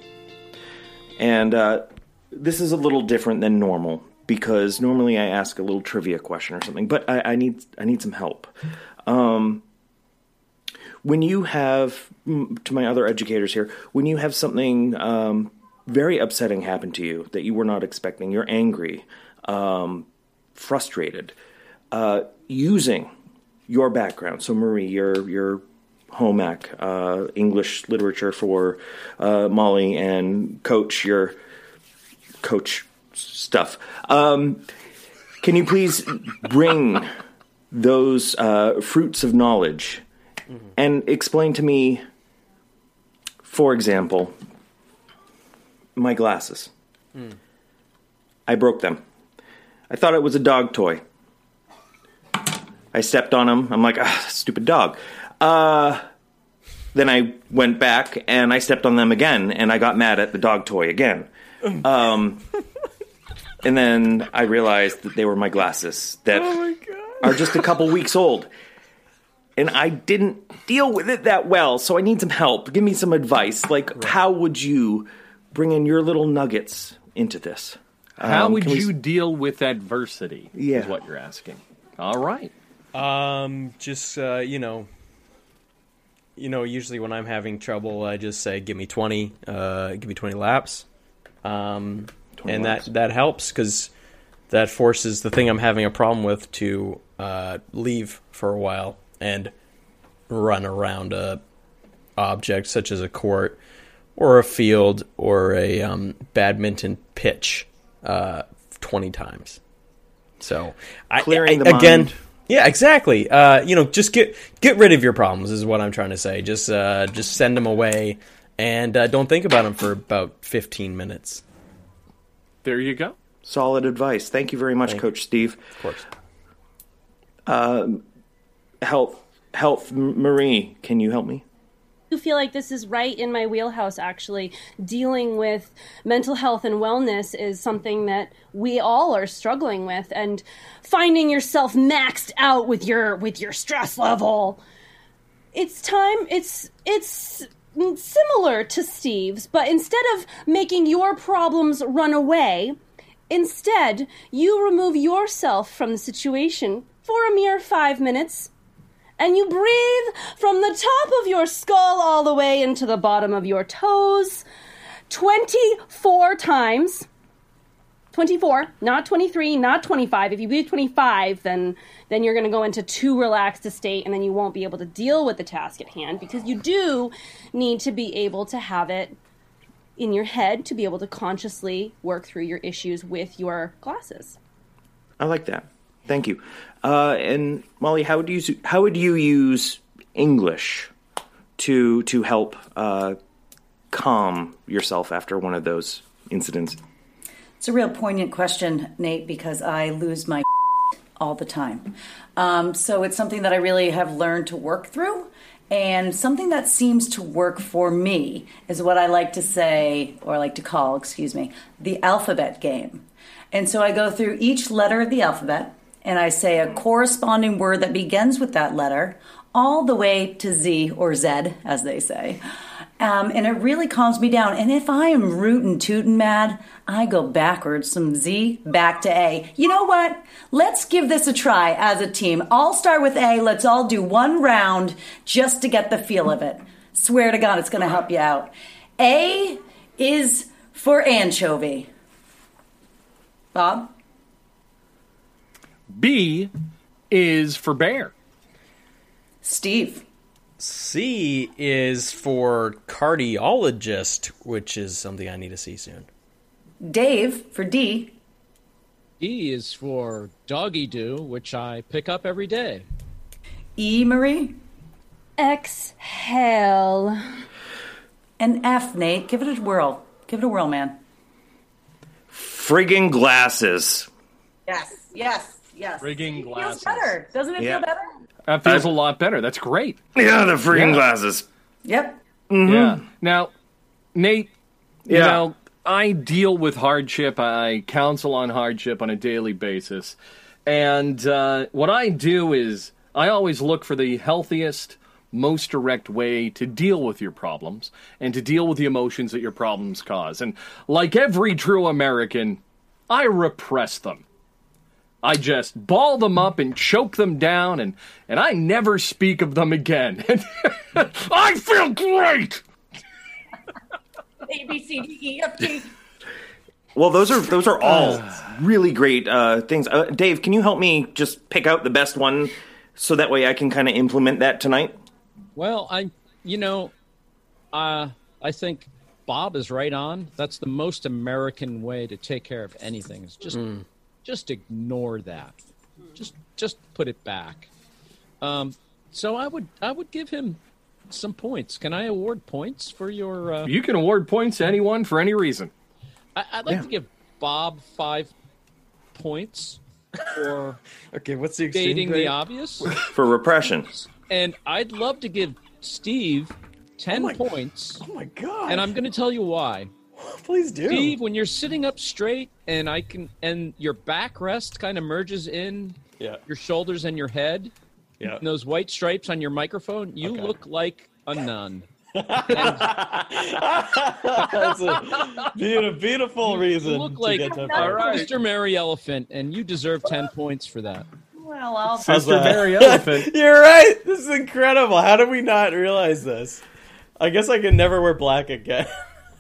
and uh, this is a little different than normal because normally I ask a little trivia question or something, but I, I need I need some help. Um, when you have, to my other educators here, when you have something um, very upsetting happen to you that you were not expecting, you're angry, um, frustrated, uh, using your background. So Marie, your your home ec, uh, English literature for uh, Molly, and Coach, your coach stuff. Um, can you please bring those uh, fruits of knowledge and explain to me, for example, my glasses? I broke them. I thought it was a dog toy. I stepped on them. I'm like, ah, stupid dog. Uh, then I went back and I stepped on them again, and I got mad at the dog toy again. Um, and then I realized that they were my glasses that are just a couple weeks old. And I didn't deal with it that well, so I need some help. Give me some advice. Like, how would you bring in your little nuggets into this? how Um, would can we- you deal with adversity? Yeah. Is what you're asking. All right. Um, just uh, you know, you know, usually when I'm having trouble, I just say, "Give me twenty, uh, give me twenty laps," um, 20 and laps. that that helps because that forces the thing I'm having a problem with to uh, leave for a while and run around a object such as a court or a field or a um, badminton pitch uh, twenty times. So I- I, again. mind. Yeah, exactly. Uh, you know, just get get rid of your problems is what I'm trying to say. Just uh, just send them away and uh, don't think about them for about 15 minutes. There you go. Solid advice. Thank you very much, Coach Steve. Of course. Health, health, M- Marie, can you help me? Do feel like this is right in my wheelhouse actually. Dealing with mental health and wellness is something that we all are struggling with and finding yourself maxed out with your with your stress level. It's time it's it's similar to Steve's but instead of making your problems run away instead you remove yourself from the situation for a mere 5 minutes and you breathe from the top of your skull all the way into the bottom of your toes 24 times 24 not 23 not 25 if you breathe 25 then then you're going to go into too relaxed a state and then you won't be able to deal with the task at hand because you do need to be able to have it in your head to be able to consciously work through your issues with your glasses I like that. Thank you. Uh, and Molly, how would you how would you use English to to help uh, calm yourself after one of those incidents? It's a real poignant question, Nate, because I lose my [LAUGHS] all the time. Um, so it's something that I really have learned to work through. And something that seems to work for me is what I like to say, or like to call, excuse me, the alphabet game. And so I go through each letter of the alphabet and I say a corresponding word that begins with that letter all the way to Z or Z, as they say. Um, and it really calms me down. And if I am rootin' tootin' mad, I go backwards from Z back to A. You know what? Let's give this a try as a team. I'll start with A. Let's all do one round just to get the feel of it. Swear to God, it's going to help you out. A is for anchovy. Bob? B is for bear. Steve. C is for cardiologist, which is something I need to see soon. Dave for D. D is for doggy do, which I pick up every day. E, Marie. Exhale. And F, Nate. Give it a whirl. Give it a whirl, man. Friggin' glasses. Yes, yes, yes. Frigging It feels glasses. better. Doesn't it Yeah. feel better? That feels a lot better. That's great. Yeah, the freaking Yeah. glasses. Yep. Yeah. Now, Nate, you Yeah. know, I deal with hardship. I counsel on hardship on a daily basis. And uh, what I do is I always look for the healthiest, most direct way to deal with your problems and to deal with the emotions that your problems cause. And like every true American, I repress them. I just ball them up and choke them down, and, and I never speak of them again. [LAUGHS] I feel great! A, B, C, D, E, F, G. Well, those are those are [SIGHS] all really great uh, things. Uh, Dave, can you help me just pick out the best one so that way I can kind of implement that tonight? Well, I, you know, uh, I think Bob is right on. That's the most American way to take care of anything. It's just, just ignore that. Just, just put it back. Um, so I would, I would give him some points. Can I award points for your? Uh, You can award points to anyone for any reason. I, I'd like to give Bob five points for [LAUGHS] Okay, what's the exchange stating rate? the obvious, [LAUGHS] For repression. and I'd love to give Steve ten my- points. Oh my god! And I'm going to tell you why. [LAUGHS] please do. Steve, when you're sitting up straight and I can and your backrest kind of merges in Yeah, your shoulders and your head, yeah. and those white stripes on your microphone, you Okay. look like a nun. That's a beautiful, beautiful reason You look to like get to a. Mr. Merry Elephant, and you deserve ten points for that. Well, I'll How's Mr. that? Merry Elephant. [LAUGHS] You're right. This is incredible. How did we not realize this? I guess I can never wear black again. [LAUGHS]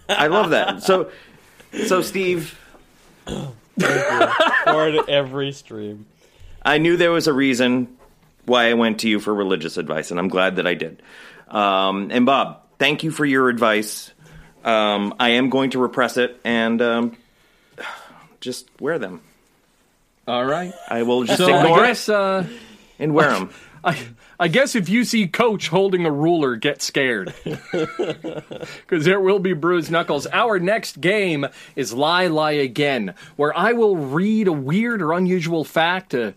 I love that. So, so Steve, Forward every stream. I knew there was a reason why I went to you for religious advice, and I'm glad that I did. Um, and Bob, thank you for your advice. Um, I am going to repress it and um, just wear them. All right. I will just So I ignore guess, it uh, and wear them. I, I guess if you see Coach holding a ruler, get scared. [LAUGHS] Because there will be bruised knuckles. Our next game is Lie, Lie Again, where I will read a weird or unusual fact uh,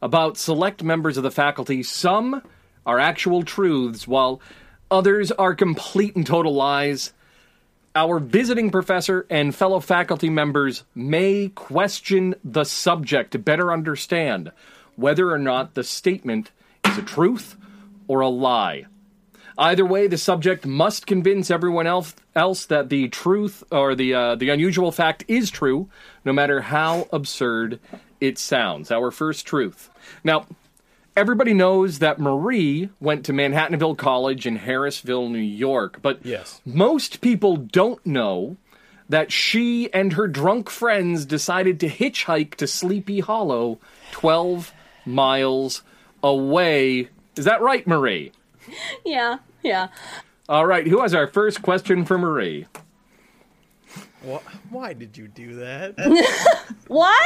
about select members of the faculty. Some are actual truths, while others are complete and total lies. Our visiting professor and fellow faculty members may question the subject to better understand whether or not the statement is a truth or a lie. Either way, the subject must convince everyone else, else that the truth or the uh, the unusual fact is true, no matter how absurd it sounds. Our first truth. Now, everybody knows that Marie went to Manhattanville College in Harrison, New York, but Yes. most people don't know that she and her drunk friends decided to hitchhike to Sleepy Hollow, 12 miles away. Is that right, Marie? Yeah, yeah. All right, who has our first question for Marie? Why, why did you do that? [LAUGHS] why?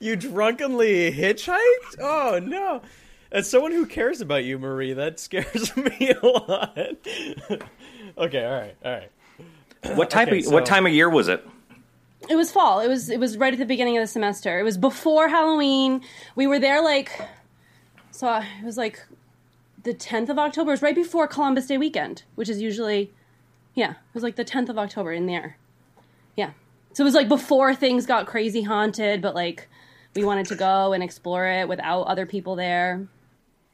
you drunkenly hitchhiked? Oh no! As someone who cares about you, Marie, that scares [LAUGHS] me a lot. okay, all right, all right. What type Okay, of so- what time of year was it? It was fall. It was it was right at the beginning of the semester. It was before Halloween. We were there like so it was like the 10th of October. It was right before Columbus Day weekend, which is usually yeah, it was like the 10th of October in there. Yeah. So it was like before things got crazy haunted, but like we wanted to go and explore it without other people there.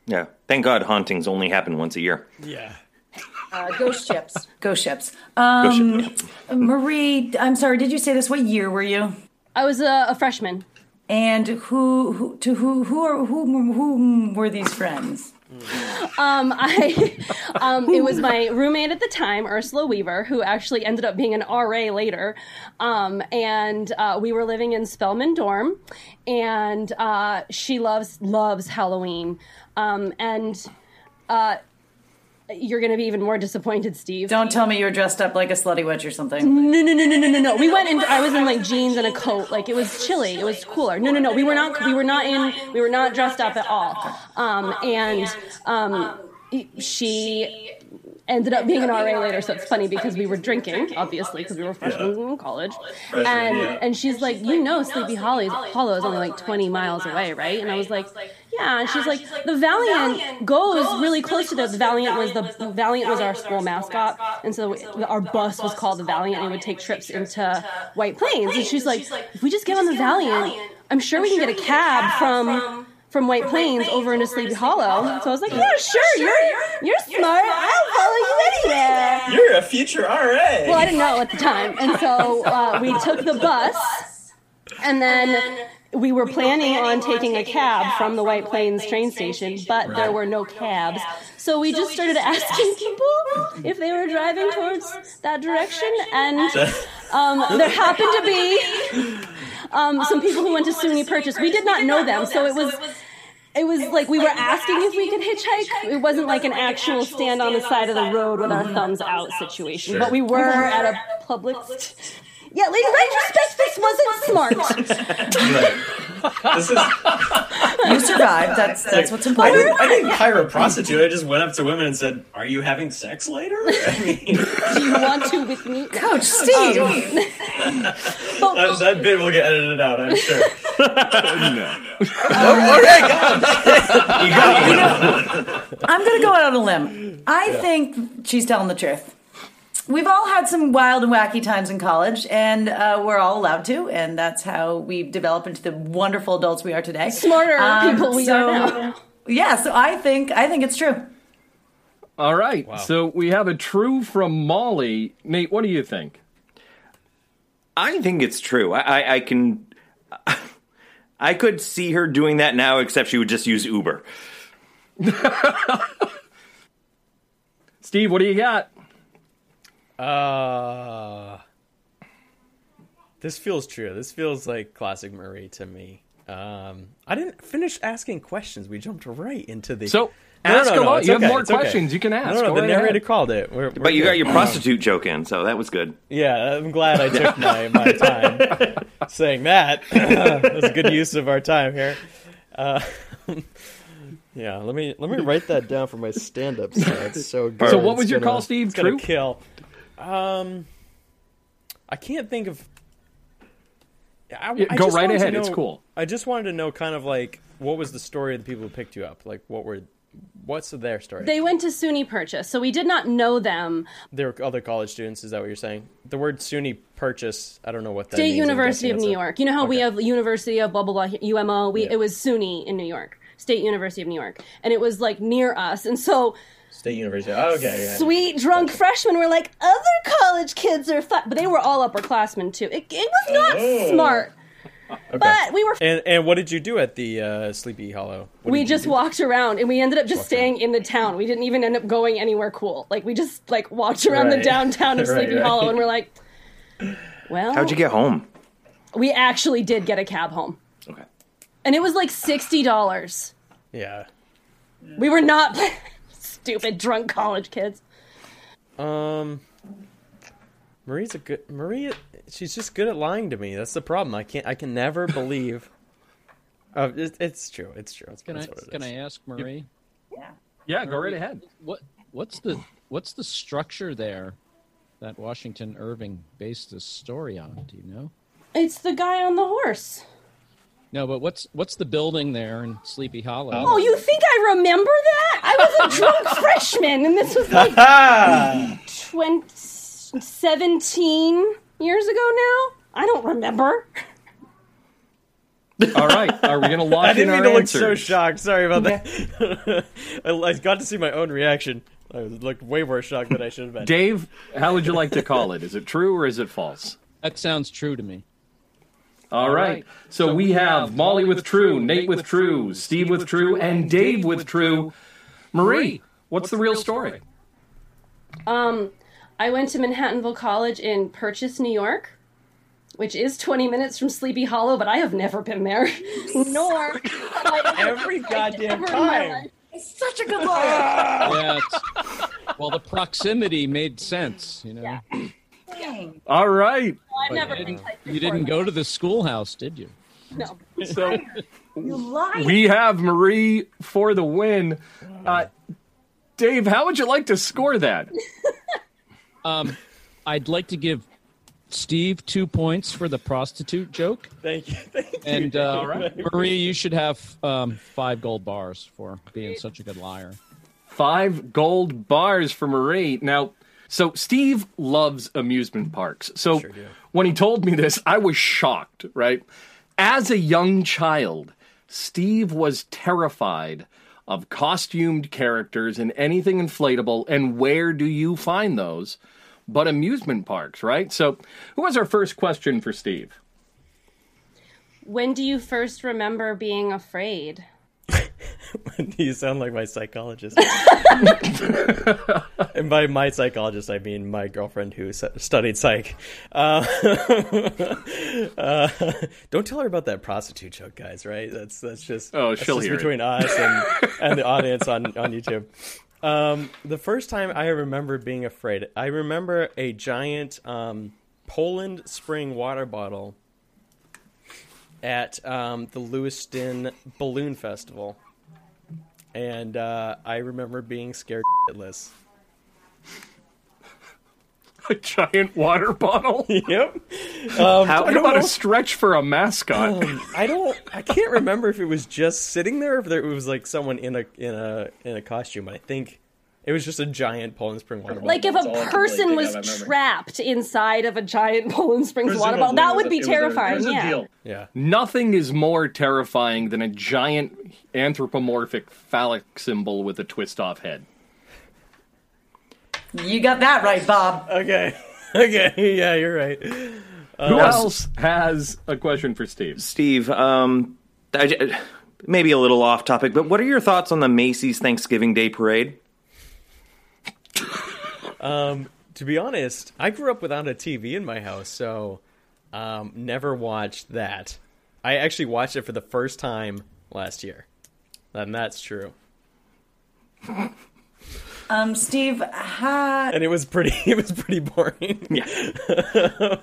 Yeah. Thank God hauntings only happen once a year. Yeah. Uh, ghost ships. [LAUGHS] Ghost ships. Um, Go shit. Marie, I'm sorry. Did you say this? What year were you? I was a, a freshman. And who, who to who, who are who, who were these friends? Um, I, [LAUGHS] um, it was my roommate at the time, Ursula Weaver, who actually ended up being an RA later. Um, and uh, we were living in Spellman dorm, and uh, she loves loves Halloween. Um, and uh, you're going to be even more disappointed, Steve. Don't tell me you were dressed up like a slutty witch or something. No, no, no, no, no, no, no. We went in. I was in like jeans and a coat. Like it was chilly. It was cooler. No, no, no. We were not. We were not in. We were not dressed up at all. Um, and um, she ended up being an RA later, so it's funny because we were drinking, obviously, because we were freshmen in college. And and she's like, you know, Sleepy Hollows Hollow is only like 20 miles away, right? And I was like, yeah. And she's like, the Valiant goes really close to there. The Valiant was the, the Valiant was our school mascot, and so our bus was called the Valiant, and it would take trips into White Plains. And she's like, if we just get on the Valiant, I'm sure we can get a cab from from White Plains over into Sleepy Hollow. So I was like, yeah, sure, you're you're smart. I'll follow you anywhere. You're a future RA. Well, I didn't know at the time, and so uh, we took the bus, and then we were planning on taking a cab from the White Plains train station, but there were no cabs. So we just started asking people if they were driving towards that direction, and [LAUGHS] um, there happened to be um, some people who went to SUNY Purchase. We did not know them, so it was it was like we were asking if we could hitchhike. It wasn't like an actual stand on the side of the road with our thumbs out situation, but we were at a public. St- yeah, in retrospect, this wasn't smart. This is, You survived. That's that's what's I, important. didn't, I didn't hire a prostitute. I just went up to women and said, "Are you having sex later?" [LAUGHS] I mean, Do you want to with me? [LAUGHS] Coach oh, Steve. that, that bit will get edited out, I'm sure. [LAUGHS] Oh, I'm going to go out on a limb. I think she's telling the truth. We've all had some wild and wacky times in college, and uh, we're all allowed to, and that's how we develop into the wonderful adults we are today. Smarter Um, people we so- are now. Yeah, so I think I think it's true. All right. So we have a true from Molly. Nate, what do you think? I think it's true. I, I, I can. I could see her doing that now, except she would just use Uber. [LAUGHS] Steve, what do you got? Uh, this feels true. This feels like classic Marie to me. Um, I didn't finish asking questions. We jumped right into the. So No, no, ask no, a lot. it's You have more it's okay. questions you can ask. No, no, Go the right narrator ahead. called it. We're, we're But you got your prostitute joke in, so that was good. Yeah, I'm glad I took my, my [LAUGHS] time saying that. [LAUGHS] that was a good use of our time here. Uh, [LAUGHS] yeah, let me let me write that down for my stand-up. So so good. So what was It's your gonna- call, Steve? It's True? kill. Um, I can't think of. I, Yeah, I go just right wanted to ahead, it's know- cool. I just wanted to know, kind of like, what was the story of the people who picked you up? Like, what were, what's their story? They went to SUNY Purchase, so we did not know them. they were other college students. Is that what you're saying? The word SUNY purchase. I don't know what that State means. University of New a- York. You know how we have University of blah blah blah UMO. We Yeah. it was SUNY in New York, State University of New York, and it was like near us. And so State University. Oh, okay. Yeah. sweet drunk freshmen were like, other college kids are fun, but they were all upperclassmen too. It, it was not Oh. smart, [LAUGHS] but we were. And and what did you do at the uh, Sleepy Hollow? What we just walked around and we ended up just staying in the town. We didn't even end up going anywhere cool. Like we just like walked around the downtown of [LAUGHS] Right, Sleepy right. Hollow and we're like, well, How'd you get home? we actually did get a cab home. Okay. And it was like $60. Yeah. We were not stupid drunk college kids. Um. Marie's a good Maria. She's just good at lying to me. That's the problem. I can't. I can never [LAUGHS] believe. Oh, it, it's true. It's true. Can I it can. I ask Marie? Yeah, Yeah. go right ahead. What what's the what's the structure there that Washington Irving based this story on? Do you know? It's the guy on the horse. No, but what's what's the building there in Sleepy Hollow? Oh, you think I remember that? I was a drunk [LAUGHS] freshman and this was like Ah! [LAUGHS] 20, 17 years ago now? I don't remember. All right. Are we going [LAUGHS] to lock I didn't mean to look so shocked. Sorry about that. I, I got to see my own reaction. I looked way more shocked than I should have been. Dave, how would you like to call it? Is it true or is it false? That sounds true to me. All right. So, we have Molly with true, Nate with true, Steve with true, and Dave with true. Marie, what's the real story? Um, I went to Manhattanville College in Purchase, New York, which is 20 minutes from Sleepy Hollow, but I have never been there. [LAUGHS] Nor have I ever [LAUGHS] Every goddamn ever time. life. Such a good [LAUGHS] lawyer. Yeah, Well, the proximity made sense, you know. Dang. All right. I've never you been didn't, you didn't go to the schoolhouse, did you? No. So You lied. we have Marie for the win. Uh, Dave, how would you like to score that? [LAUGHS] Um, I'd like to give Steve two points for the prostitute joke, Thank you. [LAUGHS] Thank you. and uh, All right. Marie, you should have um, five gold bars for being such a good liar. Five gold bars for Marie. Now, so Steve loves amusement parks. So Sure when he told me this, I was shocked, right? As a young child, Steve was terrified of costumed characters and anything inflatable. And where do you find those? But amusement parks, right? So, who was our first question for Steve? When do you first remember being afraid? [LAUGHS] you sound like my psychologist. [LAUGHS] and by my psychologist, I mean my girlfriend who studied psych. Uh, [LAUGHS] uh, don't tell her about that prostitute joke, guys. Right? That's that's just Oh, that's just hear it. between us and and the audience on on YouTube. Um, the first time I remember being afraid, I remember a giant um, Poland Spring water bottle at um, the Lewiston Balloon Festival, and uh, I remember being scared shitless. A giant water bottle? [LAUGHS] Yep. How, Talk about a stretch for a mascot. I don't. I can't remember if it was just sitting there, or if there, it was like someone in a in a in a costume. I think it was just a giant Poland Spring water bottle. Like if That's all I a can person was think of, I remember. trapped inside of a giant [LAUGHS] Poland Springs water bottle, that would be terrifying. yeah. yeah. Nothing is more terrifying than a giant anthropomorphic phallic symbol with a twist off head. You got that right, Bob. Okay. [LAUGHS] Okay. Yeah, you're right. Who else has a question for Steve? Steve, um, I j- maybe a little off topic, but what are your thoughts on the Macy's Thanksgiving Day Parade? To be honest, I grew up without a TV in my house, so um, never watched that. I actually watched it for the first time last year, and that's true. Um, Steve, ha- And it was pretty. [LAUGHS] It was pretty boring. Yeah.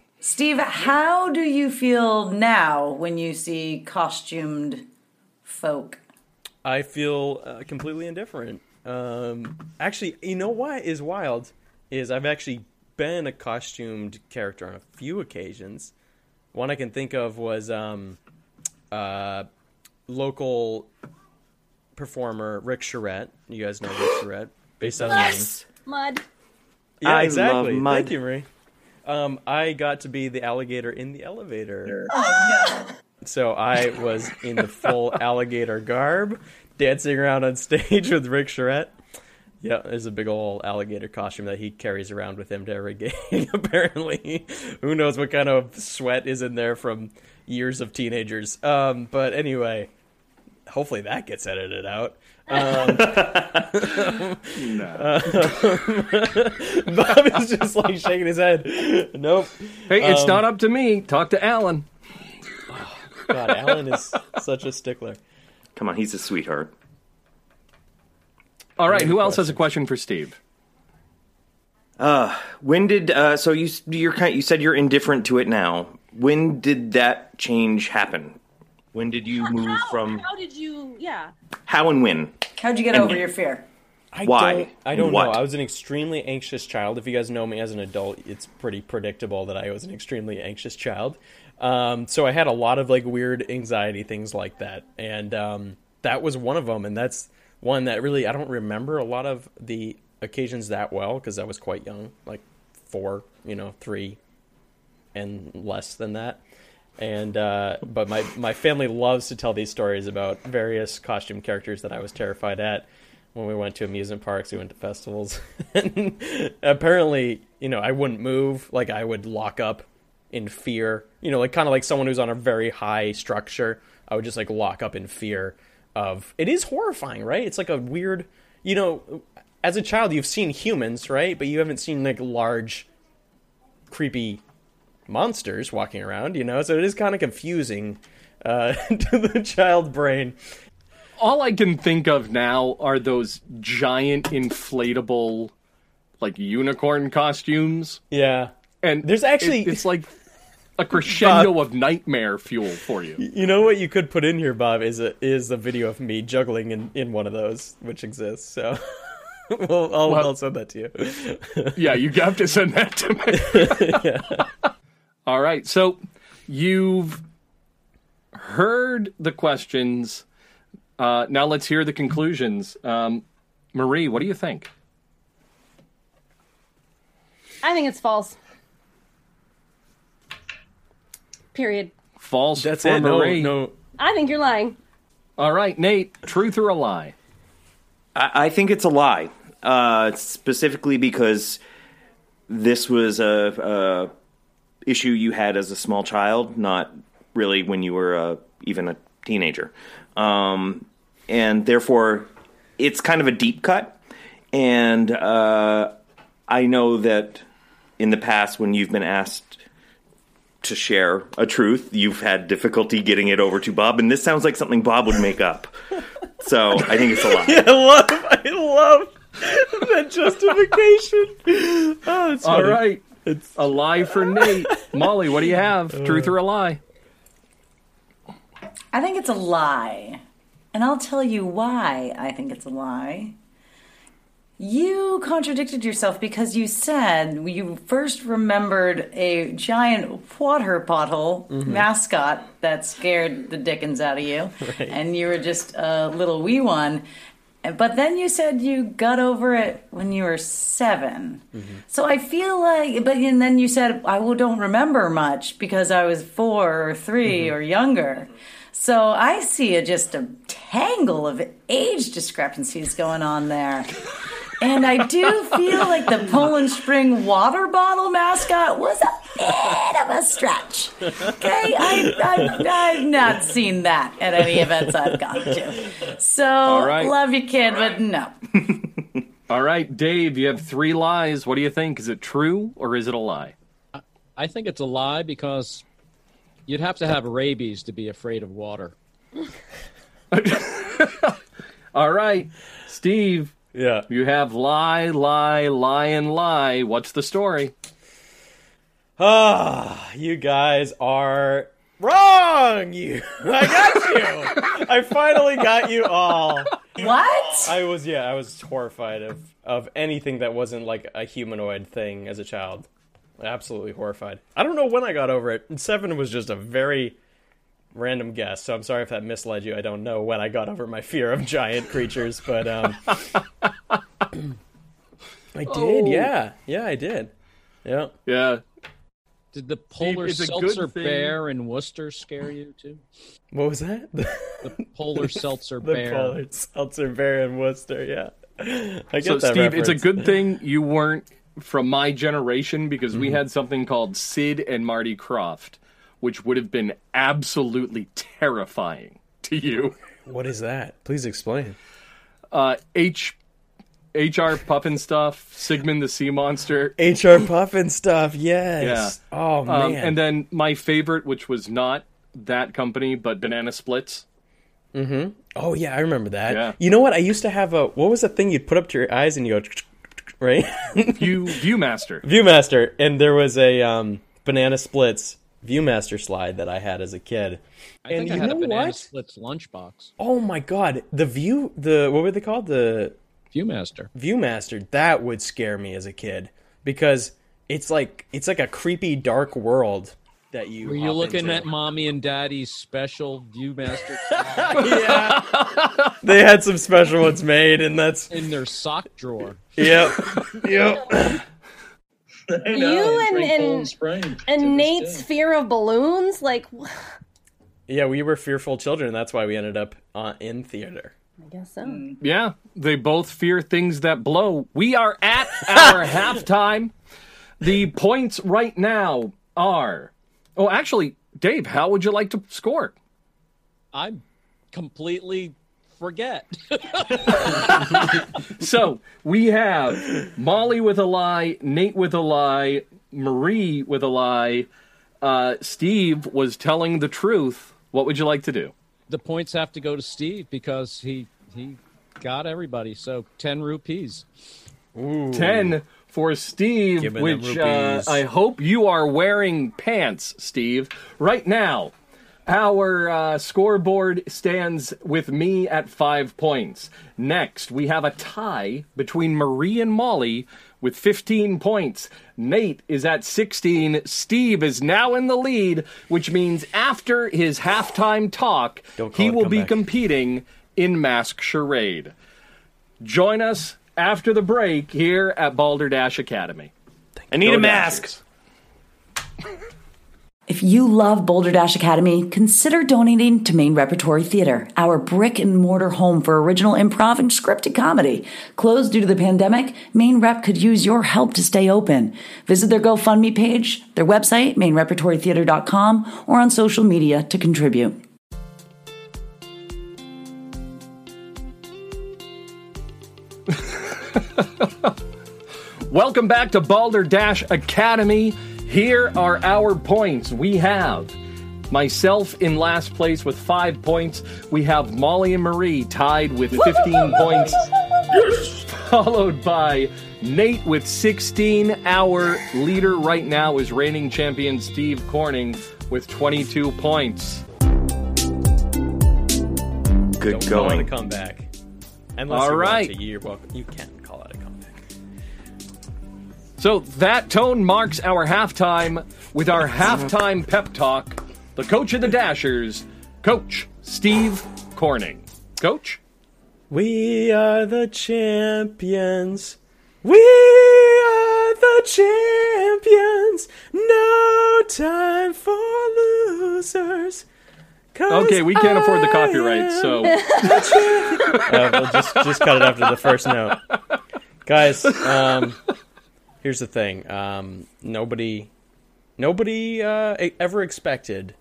[LAUGHS] Steve, how do you feel now when you see costumed folk? I feel uh, completely indifferent. Um, actually, you know what is wild is I've actually been a costumed character on a few occasions. One I can think of was um, uh, local performer Rick Charette. You guys know Rick Charette, based on of Maine. Mud. Yeah, I love exactly. mud. Thank you, Marie. Um, I got to be the alligator in the elevator. So I was in the full [LAUGHS] alligator garb, dancing around on stage [LAUGHS] with Rick Charette. Yeah, there's a big old alligator costume that he carries around with him to every [LAUGHS] game. Apparently, who knows what kind of sweat is in there from years of teenagers. Um, but anyway, hopefully that gets edited out. Um, [LAUGHS] Bob is just like shaking his head. Nope. Hey, it's Um, not up to me. Talk to Alan. God, Alan is such a stickler. Come on, he's a sweetheart. All right, who else has a question for Steve? Uh, when did uh, so you you're kind you said you're indifferent to it now? When did that change happen? When did you move How, from how did you? Yeah. how and when? How'd you get over your fear? I Why? Don't, I don't What? know. I was an extremely anxious child. If you guys know me as an adult, it's pretty predictable that I was an extremely anxious child. Um, so I had a lot of like weird anxiety things like that, and um, that was one of them. And that's one that really I don't remember a lot of the occasions that well because I was quite young, like four, you know, three, and less than that. And uh, but my my family loves to tell these stories about various costume characters that I was terrified at when we went to amusement parks, we went to festivals. [LAUGHS] and apparently, you know, I wouldn't move. Like I would lock up in fear. You know, like kind of like someone who's on a very high structure. I would just like lock up in fear of. It is horrifying, right? It's like a weird. You know, as a child, you've seen humans, right? But you haven't seen like large, creepy monsters walking around. You know, so it is kind of confusing uh, [LAUGHS] to the child brain. all I can think of now are those giant inflatable, like unicorn costumes, Yeah. and There's actually- it- it's like a crescendo of nightmare fuel for you. You know what you could put in here, Bob, is a is a video of me juggling in, in one of those, which exists. So [LAUGHS] well, I'll, Well- I'll send that to you. [LAUGHS] Yeah, you have to send that to me. [LAUGHS] yeah. All right, so you've heard the questions. Uh, now let's hear the conclusions. Um, Marie, what do you think? I think it's false. Period. False That's it. No, Marie. no. I think you're lying. All right, Nate, truth or a lie? I, I think it's a lie, uh, specifically because this was a, a issue you had as a small child, not really when you were uh, even a teenager, um, and therefore it's kind of a deep cut. And uh, I know that in the past, when you've been asked to share a truth, you've had difficulty getting it over to Bob, and this sounds like something Bob would make up. So I think it's a lie. [LAUGHS] I love, I love that justification. Oh, it's All funny. right, It's a lie for Nate. [LAUGHS] Molly, what do you have? Uh, truth or a lie? I think it's a lie. And I'll tell you why I think it's a lie. You contradicted yourself because you said you first remembered a giant water bottle mm-hmm. mascot that scared the dickens out of you. [LAUGHS] And you were just a little wee one. But then you said you got over it when you were 7 mm-hmm. So I feel like, but and then you said I will- don't remember much because I was four or 3 mm-hmm. or younger. So I see a, just a tangle of age discrepancies going on there. [LAUGHS] And I do feel like the Poland Spring water bottle mascot was a bit of a stretch. Okay, I, I, I've not seen that at any events I've gone to. So, right. love you, kid, but no. [LAUGHS] All right, Dave, you have three lies. What do you think? Is it true or is it a lie? I think it's a lie because you'd have to have rabies to be afraid of water. [LAUGHS] All right, Steve, yeah. you have lie, lie, lie, and lie. What's the story? Ah, you guys are wrong. You, [LAUGHS] I got you. I finally got you all. What? I was yeah, I was horrified of of anything that wasn't like a humanoid thing as a child. Absolutely horrified. I don't know when I got over it. And seven was just a very random guess, so I'm sorry if that misled you. I don't know when I got over my fear of giant creatures, but um [COUGHS] I did, yeah. Yeah, I did. Yeah. Yeah. Did the polar it's seltzer bear in Worcester scare you too? What was that? The, The polar seltzer [LAUGHS] the bear. polar seltzer bear in Worcester, yeah. I get So, that Steve, it's a good thing you weren't from my generation because we Mm-hmm. had something called Sid and Marty Krofft, which would have been absolutely terrifying to you. What is that? Please explain. Uh, H. HR Pufnstuf, Sigmund the Sea Monster. HR Pufnstuf, yes. Oh Um, man. and then my favorite, which was not that company, but Banana Splits. Mm-hmm. Oh yeah, I remember that. Yeah. You know what? I used to have a what was the thing you'd put up to your eyes and you go [LAUGHS] right? View Viewmaster. Viewmaster. And there was a um, banana splits Viewmaster slide that I had as a kid. I think And I you had a know banana what? splits lunchbox. Oh my god. The view the what were they called? The Viewmaster. Viewmaster, that would scare me as a kid. Because it's like it's like a creepy dark world that you Were you hop looking into. at mommy and daddy's special Viewmaster [LAUGHS] yeah. they had some special ones made, and that's in their sock drawer? yep, [LAUGHS] yep. [LAUGHS] I know, You and- drink and- Poland Spring And Nate's day. fear of balloons, like, Yeah, we were fearful children. That's why we ended up uh, in theater. I guess so. Yeah, they both fear things that blow. We are at our [LAUGHS] halftime. The points right now are. Oh, actually, Dave, how would you like to score? I'm completely forget. [LAUGHS] So we have Molly with a lie, Nate with a lie, Marie with a lie. Uh, Steve was telling the truth. What would you like to do? the points have to go to Steve because he he got everybody. So ten rupees. 10 for Steve, Give which uh. I hope you are wearing pants, Steve. Right now, our uh, scoreboard stands with me at five points. Next, we have a tie between Marie and Molly with 15 points. Nate is at 16. Steve is now in the lead, which means after his halftime talk, he will be comeback. competing in Mask Charade. Join us after the break here at Balderdash Academy. I need Go a mask. If you love Balderdash Academy, consider donating to Main Repertory Theater, our brick and mortar home for original improv and scripted comedy. Closed due to the pandemic, Main Rep could use your help to stay open. Visit their GoFundMe page, their website, mainrepertorytheater.com, or on social media to contribute. [LAUGHS] Welcome back to Balderdash Academy. Here are our points. We have myself in last place with five points. We have Molly and Marie tied with 15 points. Followed by Nate with 16. Our leader right now is reigning champion Steve Corning with 22 points. Good Don't call it a going. comeback. Unless All you right. want to, you're welcome. You can So that tone marks our halftime with our [LAUGHS] halftime pep talk. The coach of the Dashers, Coach Steve Corning. Coach? We are the champions. We are the champions. No time for losers. Okay, we can't afford the copyright, am- so [LAUGHS] [LAUGHS] Uh, we'll just just cut it after the first note, guys. Um, here's the thing: um, nobody, nobody uh, ever expected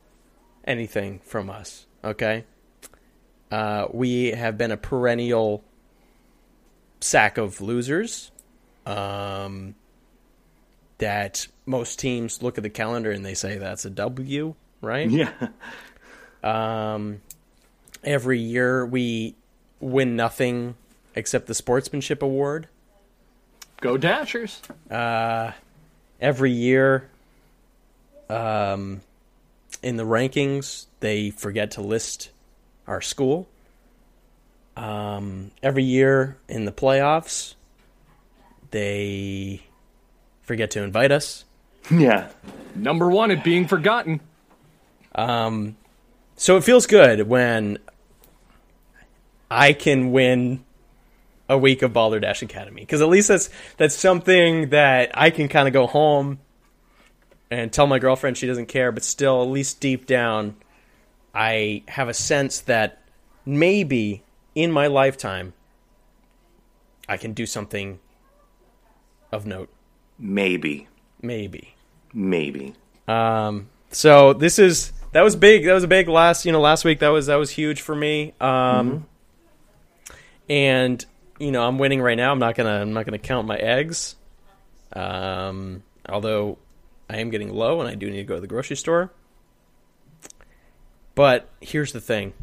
anything from us. Okay, uh, we have been a perennial sack of losers. Um, that most teams look at the calendar and they say that's a W, right? Yeah. Um, every year we win nothing except the sportsmanship award. Go Dashers. Every year, um, in the rankings, they forget to list our school. Um, every year in the playoffs, they forget to invite us. Yeah. Number one at being forgotten. So it feels good when I can win a week of Balderdash Academy because at least that's that's something that I can kind of go home and tell my girlfriend she doesn't care, but still, at least deep down, I have a sense that maybe in my lifetime I can do something of note. Maybe. Maybe. Maybe. Um, so this is that was big. That was a big last. You know, last week that was that was huge for me. Um, and you know, I'm winning right now. I'm not gonna I'm not gonna count my eggs. Um, although I am getting low and I do need to go to the grocery store. But here's the thing.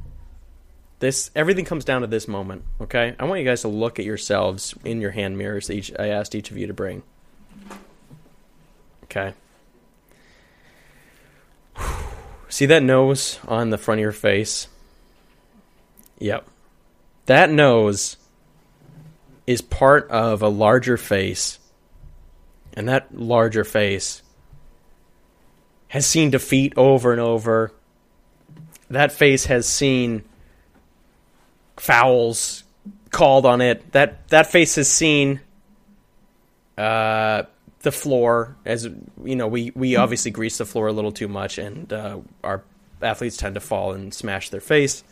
This everything comes down to this moment, okay? I want you guys to look at yourselves in your hand mirrors that each I asked each of you to bring. Okay. [SIGHS] See that nose on the front of your face? Yep. That nose is part of a larger face. And that larger face has seen defeat over and over. That face has seen fouls called on it. That that face has seen uh, the floor as you know we we obviously grease the floor a little too much and uh, our athletes tend to fall and smash their face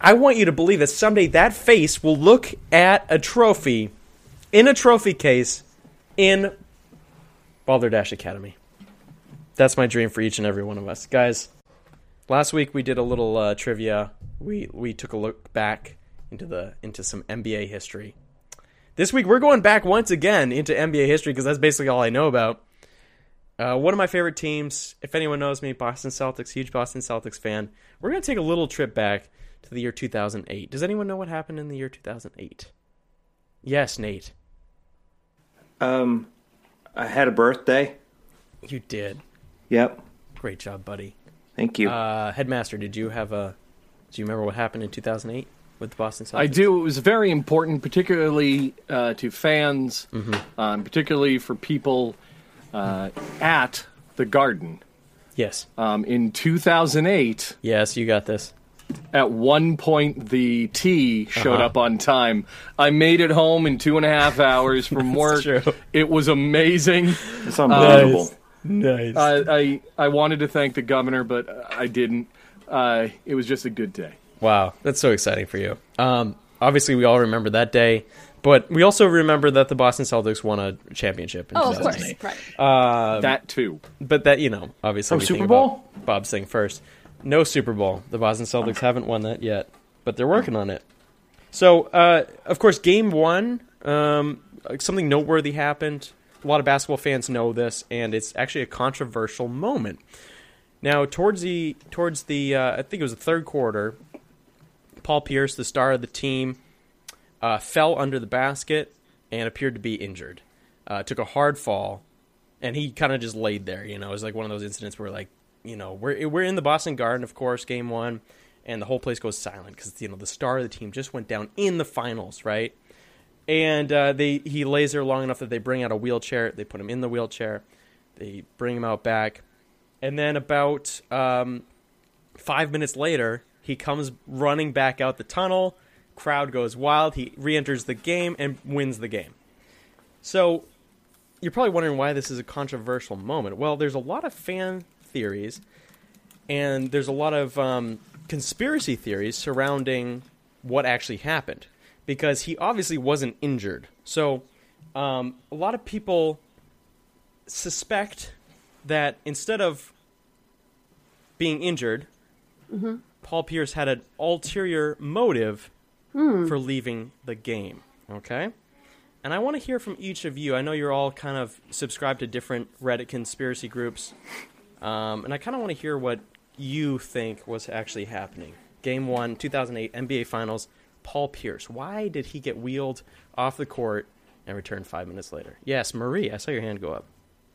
i want you to believe that someday that face will look at a trophy in a trophy case in balderdash academy that's my dream for each and every one of us guys last week we did a little uh, trivia we we took a look back into the into some nba history this week we're going back once again into NBA history because that's basically all I know about. Uh, one of my favorite teams. If anyone knows me, Boston Celtics, huge Boston Celtics fan. We're gonna take a little trip back to the year 2008. Does anyone know what happened in the year 2008? Yes, Nate. Um, I had a birthday. You did. Yep. Great job, buddy. Thank you. Uh, Headmaster, did you have a? Do you remember what happened in 2008 with the Boston Celtics? I do. It was very important, particularly uh, to fans, um, particularly for people uh, at the Garden. Yes. Um, in 2008, Yes, you got this. At one point, the T showed Uh-huh. up on time. I made it home in two and a half hours from [LAUGHS] work. true. It was amazing. it's unbelievable. Nice. I, I I wanted to thank the governor, but I didn't. Uh, it was just a good day. Wow, that's so exciting for you. Um, obviously, we all remember that day, but we also remember that the Boston Celtics won a championship in Oh, of course. 2008. Right. that too. But that, you know, obviously, Oh, we Super think Bowl? about Bob's thing first. No Super Bowl. The Boston Celtics haven't won that yet, but they're working on it. So, uh, of course, game one, um, something noteworthy happened. A lot of basketball fans know this, and it's actually a controversial moment. Now, towards the towards the uh, I think it was the third quarter, Paul Pierce, the star of the team, uh, fell under the basket and appeared to be injured. Uh, took a hard fall, and he kind of just laid there. You know, it was like one of those incidents where, like, you know, we're we're in the Boston Garden, of course, game one, and the whole place goes silent because you know the star of the team just went down in the finals, right? And uh, they he lays there long enough that they bring out a wheelchair. They put him in the wheelchair. They bring him out back, and then about um, five minutes later, he comes running back out the tunnel. Crowd goes wild. He re-enters the game and wins the game. So you're probably wondering why this is a controversial moment. Well, there's a lot of fan theories, and there's a lot of um, conspiracy theories surrounding what actually happened because he obviously wasn't injured. So um, a lot of people suspect that instead of being injured, Paul Pierce had an ulterior motive for leaving the game. Okay? And I want to hear from each of you. I know you're all kind of subscribed to different Reddit conspiracy groups. Um, and I kind of want to hear what you think was actually happening. Game one, 2008 NBA Finals. Paul Pierce. Why did he get wheeled off the court and return five minutes later? Yes, Marie, I saw your hand go up.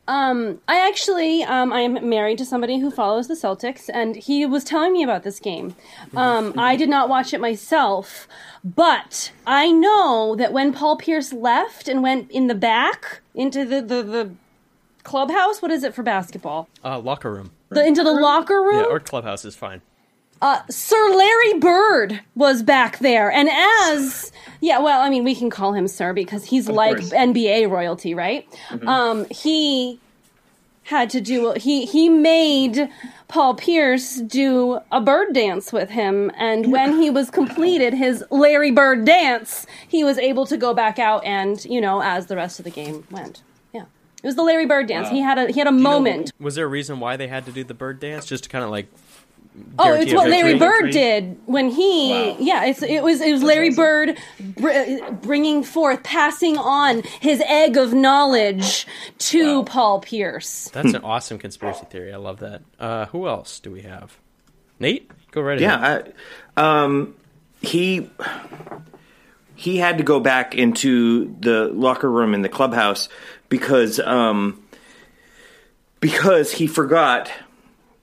Um, I actually, um, I am married to somebody who follows the Celtics, and he was telling me about this game. [LAUGHS] Um, I did not watch it myself, but I know that when Paul Pierce left and went in the back into the, the, the clubhouse, what is it for basketball? Uh, locker room. The, into the locker room? Yeah, or clubhouse is fine. Sir Larry Bird was back there, and as yeah, well, I mean, we can call him Sir because he's like course. NBA royalty, right? Um, he had to do he he made Paul Pierce do a bird dance with him, and when he was completed his Larry Bird dance, he was able to go back out and you know as the rest of the game went. Yeah, it was the Larry Bird dance. He had a he had a moment. Was there a reason why they had to do the bird dance? Just to kind of like. Oh, it's what Larry victory? Bird did when he, Wow. yeah, it's, it was it was Larry Bird br- bringing forth, passing on his egg of knowledge to Paul Pierce. That's an [LAUGHS] awesome conspiracy theory. I love that. Uh, who else do we have? Nate, go right ahead. Yeah, I, um, he he had to go back into the locker room in the clubhouse because um, because he forgot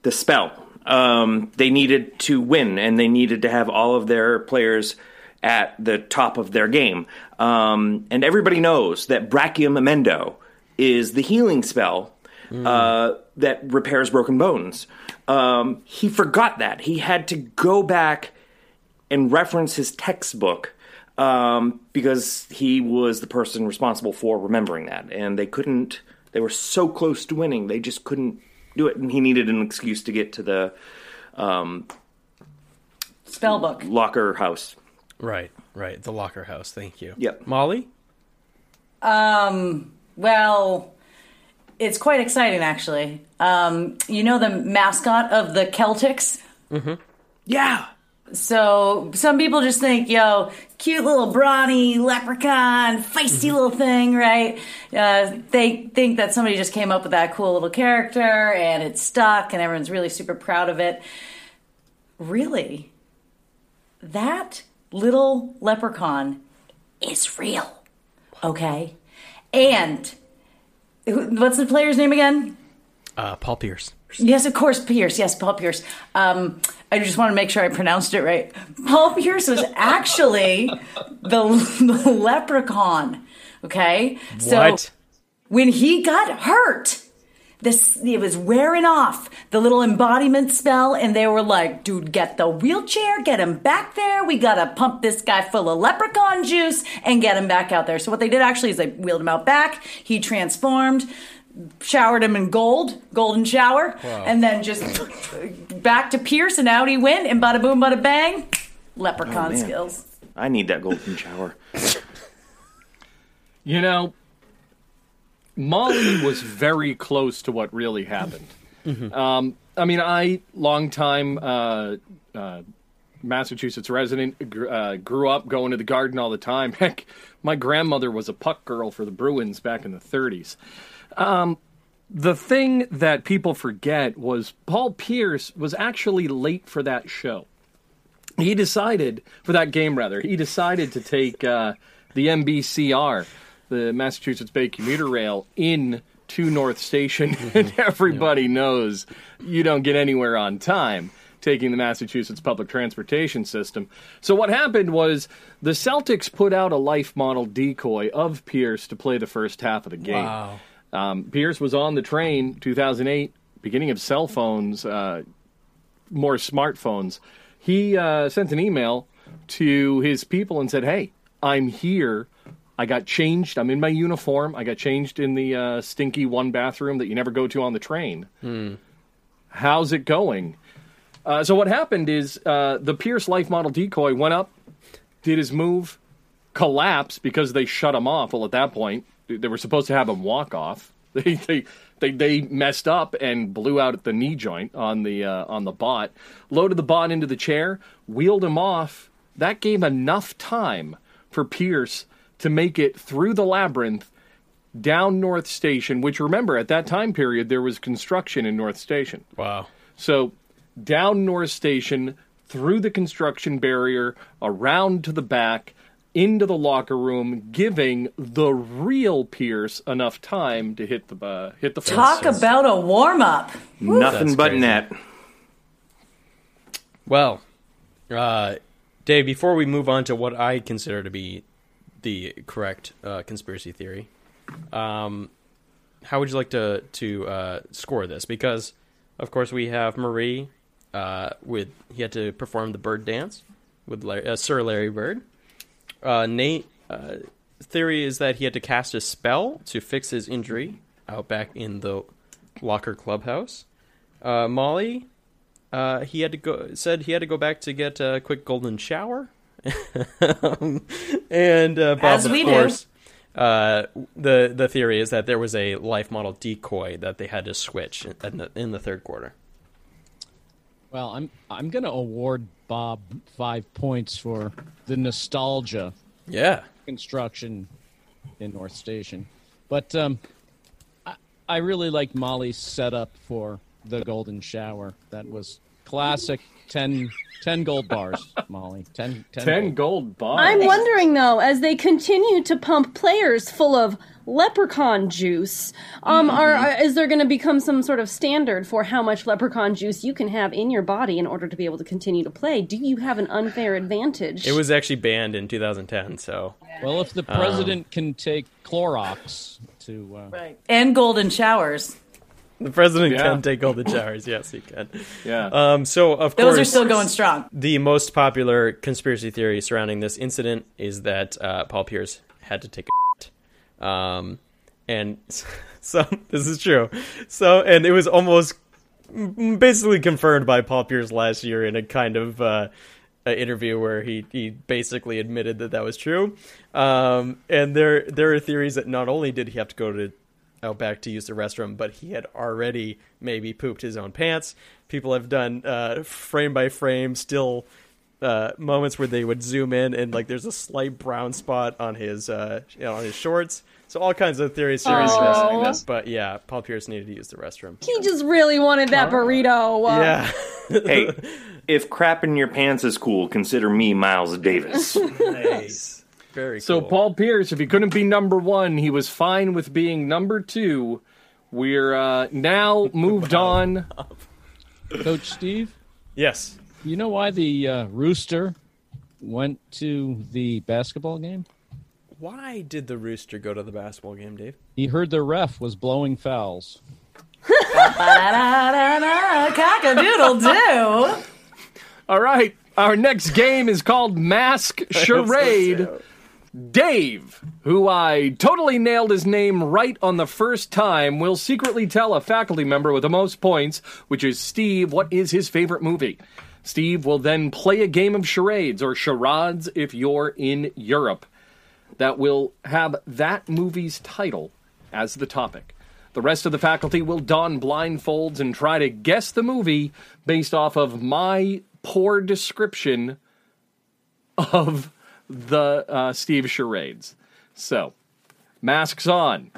the spell. Um, they needed to win, and they needed to have all of their players at the top of their game. Um, and everybody knows that Brackium Emendo is the healing spell uh, that repairs broken bones. Um, he forgot that. He had to go back and reference his textbook um, because he was the person responsible for remembering that. And they couldn't, they were so close to winning, they just couldn't do it. And he needed an excuse to get to the Spellbook. locker house. Right, right. The locker house. Thank you. Yep. Molly. Um, well, it's quite exciting, actually. Um, you know the mascot of the Celtics? Yeah. So some people just think, yo, cute little brawny leprechaun, feisty little thing, right? Uh, they think that somebody just came up with that cool little character and it's stuck and everyone's really super proud of it. Really, that little leprechaun is real, okay? And what's the player's name again? Uh, Paul Pierce. Yes, of course, Pierce. Yes, Paul Pierce. Um, I just want to make sure I pronounced it right. Paul Pierce was actually the, the leprechaun. Okay, What? so when he got hurt, this it was wearing off the little embodiment spell, and they were like, "Dude, get the wheelchair, get him back there. We gotta pump this guy full of leprechaun juice and get him back out there." So what they did actually is they wheeled him out back. He transformed showered him in gold, golden shower, and then just back to Pierce, and out he went, and bada boom, bada bang, leprechaun Oh, skills. I need that golden shower. You know, Molly was very close to what really happened. Um, I mean, I, long time uh, uh, Massachusetts resident, gr- uh, grew up going to the garden all the time. [LAUGHS] Heck, my grandmother was a puck girl for the Bruins back in the 30s. Um, the thing that people forget was Paul Pierce was actually late for that show. He decided for that game rather he decided to take uh, the mbcr the massachusetts bay commuter rail in to north station. [LAUGHS] And everybody knows you don't get anywhere on time taking the massachusetts public transportation system. So what happened was the celtics put out a life model decoy of pierce to play the first half of the game. Wow. Um, pierce was on the train 2008 beginning of cell phones uh, more smartphones, he uh, sent an email to his people and said, "Hey, I'm here. I got changed. I'm in my uniform. I got changed in the uh, stinky one bathroom that you never go to on the train. How's it going?" Uh, so what happened is uh, the Pierce Life Model decoy went up, did his move, collapsed because they shut him off. Well, at that point, they were supposed to have him walk off. [LAUGHS] They they they, they messed up and blew out at the knee joint on the uh, on the bot. Loaded the bot into the chair, wheeled him off. That gave enough time for Pierce to make it through the labyrinth down North Station. Which remember at that time period there was construction in North Station. Wow. So down North Station, through the construction barrier, around to the back, into the locker room, giving the real Pierce enough time to hit the uh, hit the Talk fence. about a warm up. Nothing That's but crazy. net. Well, uh, Dave, before we move on to what I consider to be the correct uh, conspiracy theory, um, how would you like to to uh, score this? Because, of course, we have Marie uh, with he had to perform the bird dance with Larry, uh, Sir Larry Bird. Uh, Nate uh, theory is that he had to cast a spell to fix his injury out back in the locker clubhouse. Uh, Molly uh, he had to go. Said he had to go back to get a quick golden shower. Um, [LAUGHS] and uh, Bob, As of course, uh, the the theory is that there was a life model decoy that they had to switch in the, in the third quarter. Well, I'm I'm going to award Bob five points for the nostalgia Yeah, construction in North Station, but um, I, I really like Molly's setup for the golden shower. That was classic. 10, 10 gold bars, Molly. 10, 10 ten gold. gold bars. I'm wondering though, as they continue to pump players full of leprechaun juice, um, are, are is there going to become some sort of standard for how much leprechaun juice you can have in your body in order to be able to continue to play? Do you have an unfair advantage? it was actually banned in 2010. So Well, if the president can take Clorox to uh, Right. And golden showers. The president Yeah. can take all the jars. Yes, he can. yeah. Um, so of Those course, are still going strong. the most popular conspiracy theory surrounding this incident is that uh, Paul Pierce had to take a um, and [LAUGHS] so this is true. So and it was almost mm, basically confirmed by Paul Pierce last year in a kind of uh, a interview where he he basically admitted that that was true. Um, and there there are theories that not only did he have to go to out back to use the restroom, but he had already maybe pooped his own pants. People have done uh, frame by frame, still uh, moments where they would zoom in and like there's a slight brown spot on his uh, you know, on his shorts. So all kinds of theories surrounding Oh. this. But yeah, Paul Pierce needed to use the restroom. He just really wanted that burrito. Uh, Yeah. [LAUGHS] hey, if crap in your pants is cool, consider me Miles Davis. [LAUGHS] nice. Very So cool. Paul Pierce, if he couldn't be number one, he was fine with being number two. We're uh, now [LAUGHS] moved on. Coach Steve, Yes. you know why the uh, rooster went to the basketball game? Why did the rooster go to the basketball game, Dave? He heard the ref was blowing fouls. Cock-a-doodle [LAUGHS] doo. All right, our next game is called Mask [LAUGHS] Charade. Dave, who I totally nailed his name right on the first time, will secretly tell a faculty member with the most points, which is Steve, what is his favorite movie. Steve will then play a game of charades or charades if you're in Europe that will have that movie's title as the topic. The rest of the faculty will don blindfolds and try to guess the movie based off of my poor description of the uh, Steve charades. So, masks on.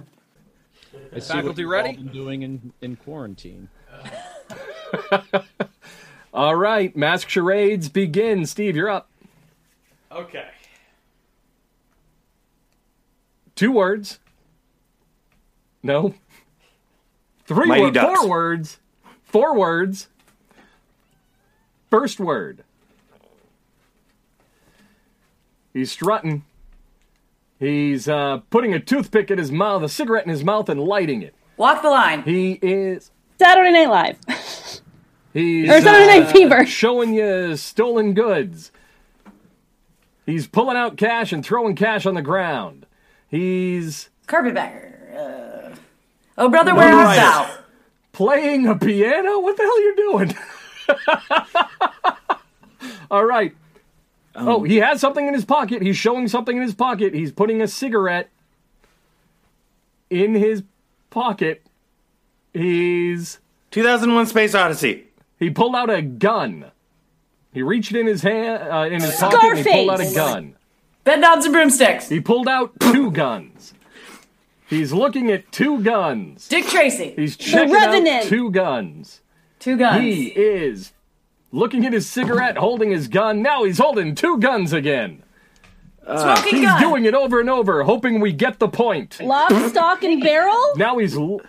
I see Faculty what you've ready? all been doing in, in quarantine. [LAUGHS] All right, mask charades begin. Steve, you're up. Okay. Two words. No. Three Mighty wo- Ducks. four words. Four words. First word. He's strutting. He's uh, putting a toothpick in his mouth, a cigarette in his mouth, and lighting it. Walk the line. He is. Saturday Night Live. [LAUGHS] He's Or Saturday Night uh, Fever. [LAUGHS] showing you stolen goods. He's pulling out cash and throwing cash on the ground. He's Carpetbagger. Uh, oh, brother, where art right. thou? playing a piano? What the hell are you doing? [LAUGHS] All right. Oh, he has something in his pocket. He's showing something in his pocket. He's putting a cigarette in his pocket. He's 2001 Space Odyssey. he pulled out a gun. He reached in his hand uh, in his pocket and he pulled out a gun. Bed knobs and broomsticks. He pulled out two guns. He's looking at two guns. Dick Tracy. He's checking out two guns. Two guns. He is looking at his cigarette, holding his gun. Now he's holding two guns again. Uh, smoking He's gun. doing it over and over, hoping we get the point. Lock, stock, and barrel. [LAUGHS] Now he's l-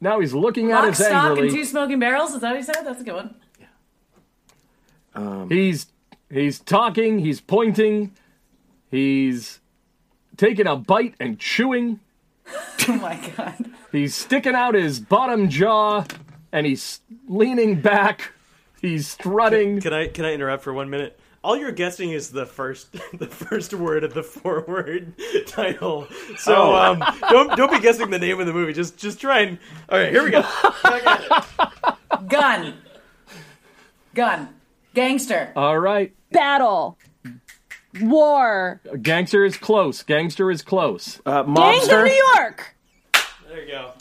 now he's looking at his head. Lock, us stock, and two smoking barrels. Is that what you said? That's a good one. Yeah. Um, he's he's talking. He's pointing. He's taking a bite and chewing. [LAUGHS] Oh my god. He's sticking out his bottom jaw, and he's leaning back. He's strutting. Can I can I interrupt for one minute? All you're guessing is the first [LAUGHS] the first word of the four word [LAUGHS] title. So Oh. um, don't don't be guessing the name of the movie. Just just try and. All right, here we go. Back [LAUGHS] at. Gun. Gun. Gangster. All right, Battle. War. gangster is close. Gangster is close. Uh, Gangs of New York. There you go.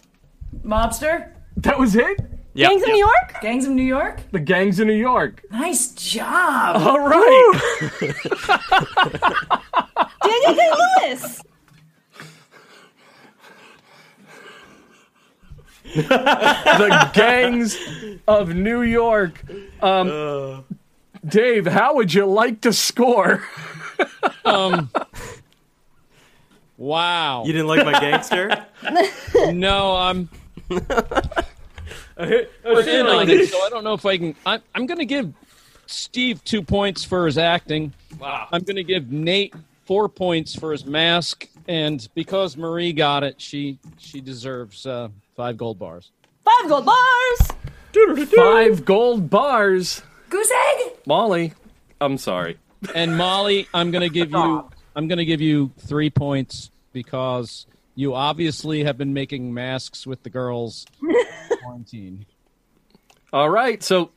Mobster. That was it. Yep, Gangs of yep. New York. Gangs of New York. The gangs of New York. Nice job. All right. [LAUGHS] Daniel Day Lewis. [LAUGHS] the gangs of New York. Um, Dave, how would you like to score? [LAUGHS] Um, wow. You didn't like my gangster? No, I'm Okay, we're in on it, so I don't know if I can. I'm, I'm going to give Steve two points for his acting. Wow. I'm going to give Nate four points for his mask, and because Marie got it, she she deserves uh, five gold bars. Five gold bars. Five gold bars. Goose egg. Molly, I'm sorry. And Molly, I'm going to give you I'm going to give you three points because you obviously have been making masks with the girls in [LAUGHS] quarantine. All right, so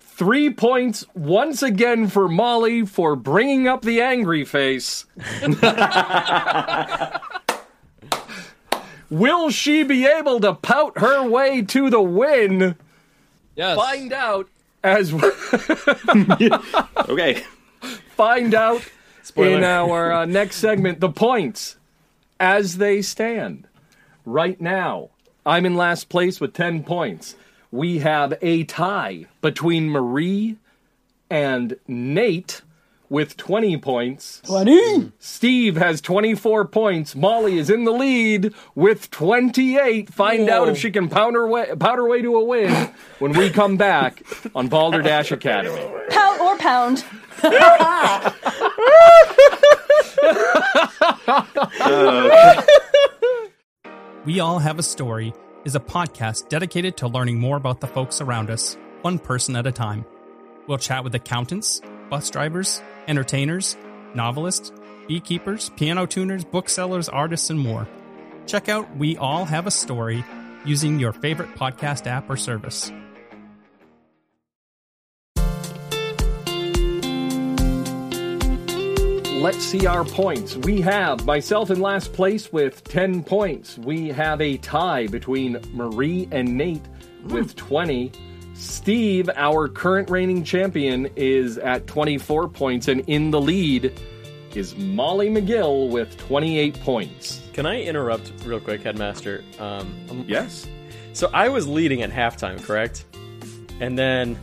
three points once again for Molly for bringing up the angry face. [LAUGHS] Will she be able to pout her way to the win? Yes. Find out as [LAUGHS] Okay. find out Spoiler. in our uh, next segment the points as they stand. Right now, I'm in last place with 10 points. We have a tie between Marie and Nate with 20 points. 20. Steve has 24 points. Molly is in the lead with 28. Find out if she can pound her way, pound her way to a win when we come back on Balderdash Academy. Pound or pound. [LAUGHS] Uh, We All Have a Story is a podcast dedicated to learning more about the folks around us, one person at a time. We'll chat with accountants, bus drivers, entertainers, novelists, beekeepers, piano tuners, booksellers, artists, and more. Check out We All Have a Story using your favorite podcast app or service. Let's see our points. We have myself in last place with 10 points. We have a tie between Marie and Nate with 20. Steve, our current reigning champion, is at 24 points, and in the lead is Molly McGill with 28 points. Can I interrupt real quick, Headmaster? Um, Yes? so I was leading at halftime, correct? And then,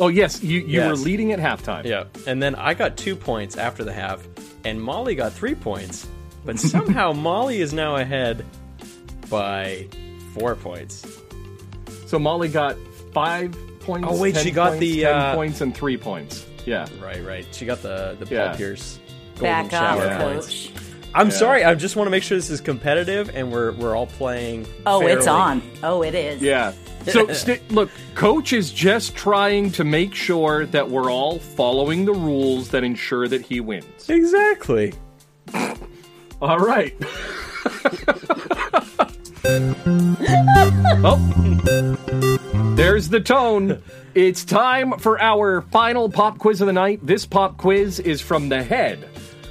Oh, yes, you, you were leading at halftime. yeah, and then I got two points after the half, and Molly got three points. But somehow [LAUGHS] Molly is now ahead by four points. So Molly got five points. Oh, wait, 10 she got points, the, 10 uh, points and three points. Yeah. Right, right. She got the the Paul Yeah. Pierce golden Back off, shower Yeah. points. coach. I'm sorry. I just want to make sure this is competitive and we're we're all playing. Oh, it's on. Oh, it is. Yeah. So, st- look, Coach is just trying to make sure that we're all following the rules that ensure that he wins. Exactly. All right. [LAUGHS] oh, there's the tone. It's time for our final pop quiz of the night. This pop quiz is from the head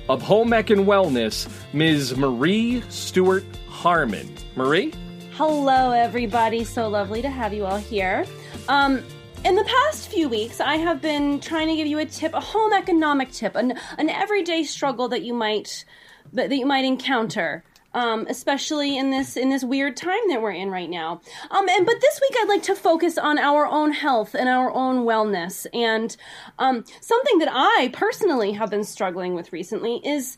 of Home Ec and Wellness, Ms. Marie Stewart Harmon. Marie? Hello, everybody. So lovely to have you all here. Um, in the past few weeks, I have been trying to give you a tip, a home economic tip, an, an everyday struggle that you might that you might encounter. Um, especially in this in this weird time that we're in right now. Um, and but this week I'd like to focus on our own health and our own wellness. And um, something that I personally have been struggling with recently is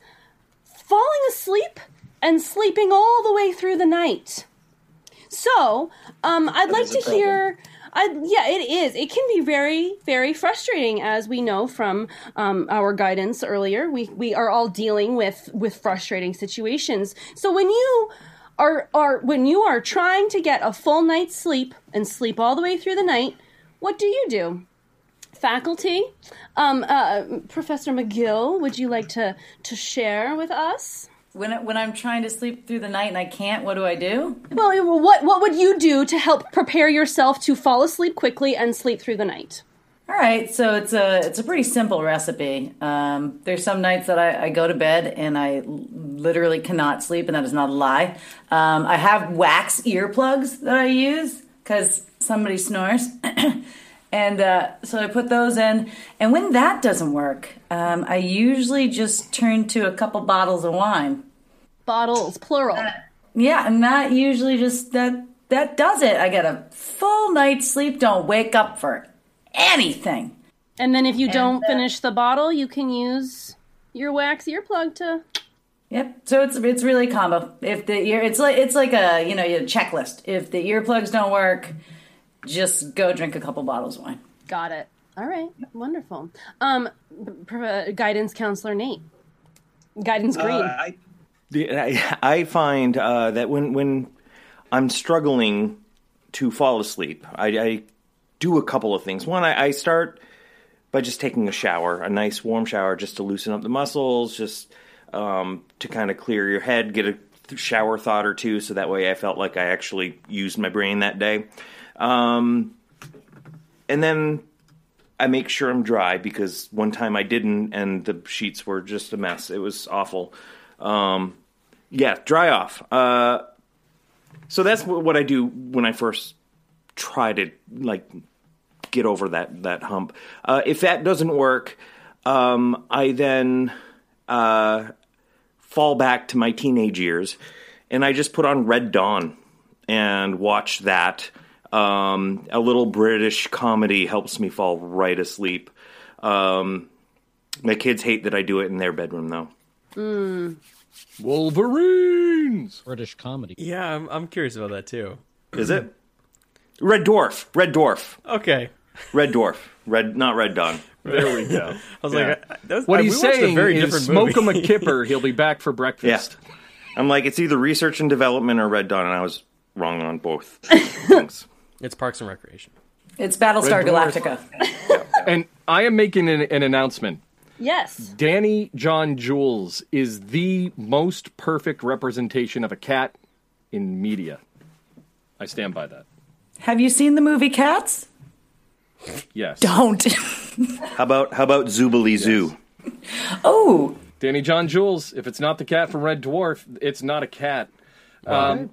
falling asleep and sleeping all the way through the night. So, um, I'd like to hear. I, yeah, it is. It can be very, very frustrating, as we know from um, our guidance earlier. We we are all dealing with with frustrating situations. So when you are are when you are trying to get a full night's sleep and sleep all the way through the night, what do you do? Faculty, um, uh, Professor McGill, would you like to to share with us? When, when I'm trying to sleep through the night and I can't, what do I do? Well, what what would you do to help prepare yourself to fall asleep quickly and sleep through the night? All right, so it's a it's a pretty simple recipe. Um, there's some nights that I, I go to bed and I literally cannot sleep, and that is not a lie. Um, I have wax earplugs that I use because somebody snores, [CLEARS THROAT] and uh, so I put those in. And when that doesn't work, um, I usually just turn to a couple bottles of wine. Bottles, plural. Yeah, and that usually just that that does it. I get a full night's sleep. Don't wake up for anything. And then if you don't uh, finish the bottle, you can use your wax earplug to. Yep. So it's it's really combo. If the ear, it's like it's like a you know a checklist. If the earplugs don't work, just go drink a couple bottles of wine. Got it. All right, wonderful. Um, pr- uh, guidance counselor Nate. Guidance Green. Uh, I, The- I, I find uh, that when when I'm struggling to fall asleep, I, I do a couple of things. One, I, I start by just taking a shower, a nice warm shower, just to loosen up the muscles, just um, to kind of clear your head, get a shower thought or two, so that way I felt like I actually used my brain that day. Um, and then I make sure I'm dry because one time I didn't, and the sheets were just a mess. It was awful. Um, yeah, dry off. Uh, so that's what I do when I first try to like get over that that hump. Uh, if that doesn't work, um, I then uh, fall back to my teenage years, and I just put on Red Dawn and watch that. Um, a little British comedy helps me fall right asleep. Um, my kids hate that I do it in their bedroom, though. Wolverines. British comedy. Yeah, I'm, I'm curious about that too. Is it Red Dwarf? Red Dwarf. Okay. Red Dwarf. Red, not Red Dawn. There we go. [LAUGHS] I was Yeah. like, I- that was- What I- he's we a saying very is different smoke him a kipper. [LAUGHS] He'll be back for breakfast. I'm like, it's either research and development or Red Dawn, and I was wrong on both [LAUGHS] things. It's Parks and Recreation. It's Battlestar Red Dwarf. Galactica. And I am making an, an announcement. Yes. Danny John Jules is the most perfect representation of a cat in media. I stand by that. Have you seen the movie Cats? Yes. Don't. [LAUGHS] How about how about Zoobilee Zoo? oh, Danny John Jules, if it's not the cat from Red Dwarf, it's not a cat. Um,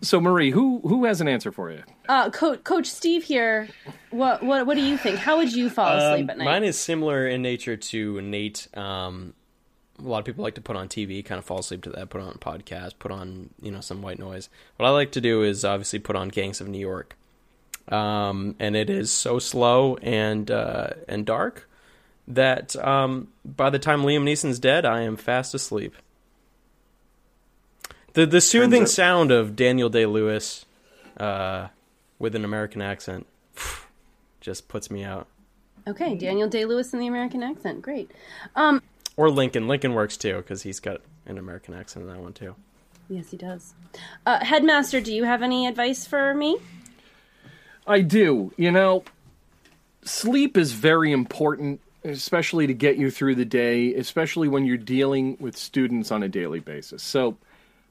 so Marie, who who has an answer for you? Uh, Coach Coach Steve here. What what what do you think? How would you fall asleep at night? Um, Mine is similar in nature to Nate. Um, a lot of people like to put on TV, kind of fall asleep to that. Put on podcast, put on you know some white noise. What I like to do is obviously put on Gangs of New York, um, and it is so slow and uh, and dark that um, by the time Liam Neeson's dead, I am fast asleep. The the soothing out- sound of Daniel Day Lewis uh, with an American accent [SIGHS] just puts me out. okay, Daniel Day Lewis in the American accent. Great. Um, Or Lincoln. Lincoln works too because he's got an American accent in that one too. yes, he does. Uh, Headmaster, do you have any advice for me? I do. You know, sleep is very important, especially to get you through the day, especially when you're dealing with students on a daily basis. So,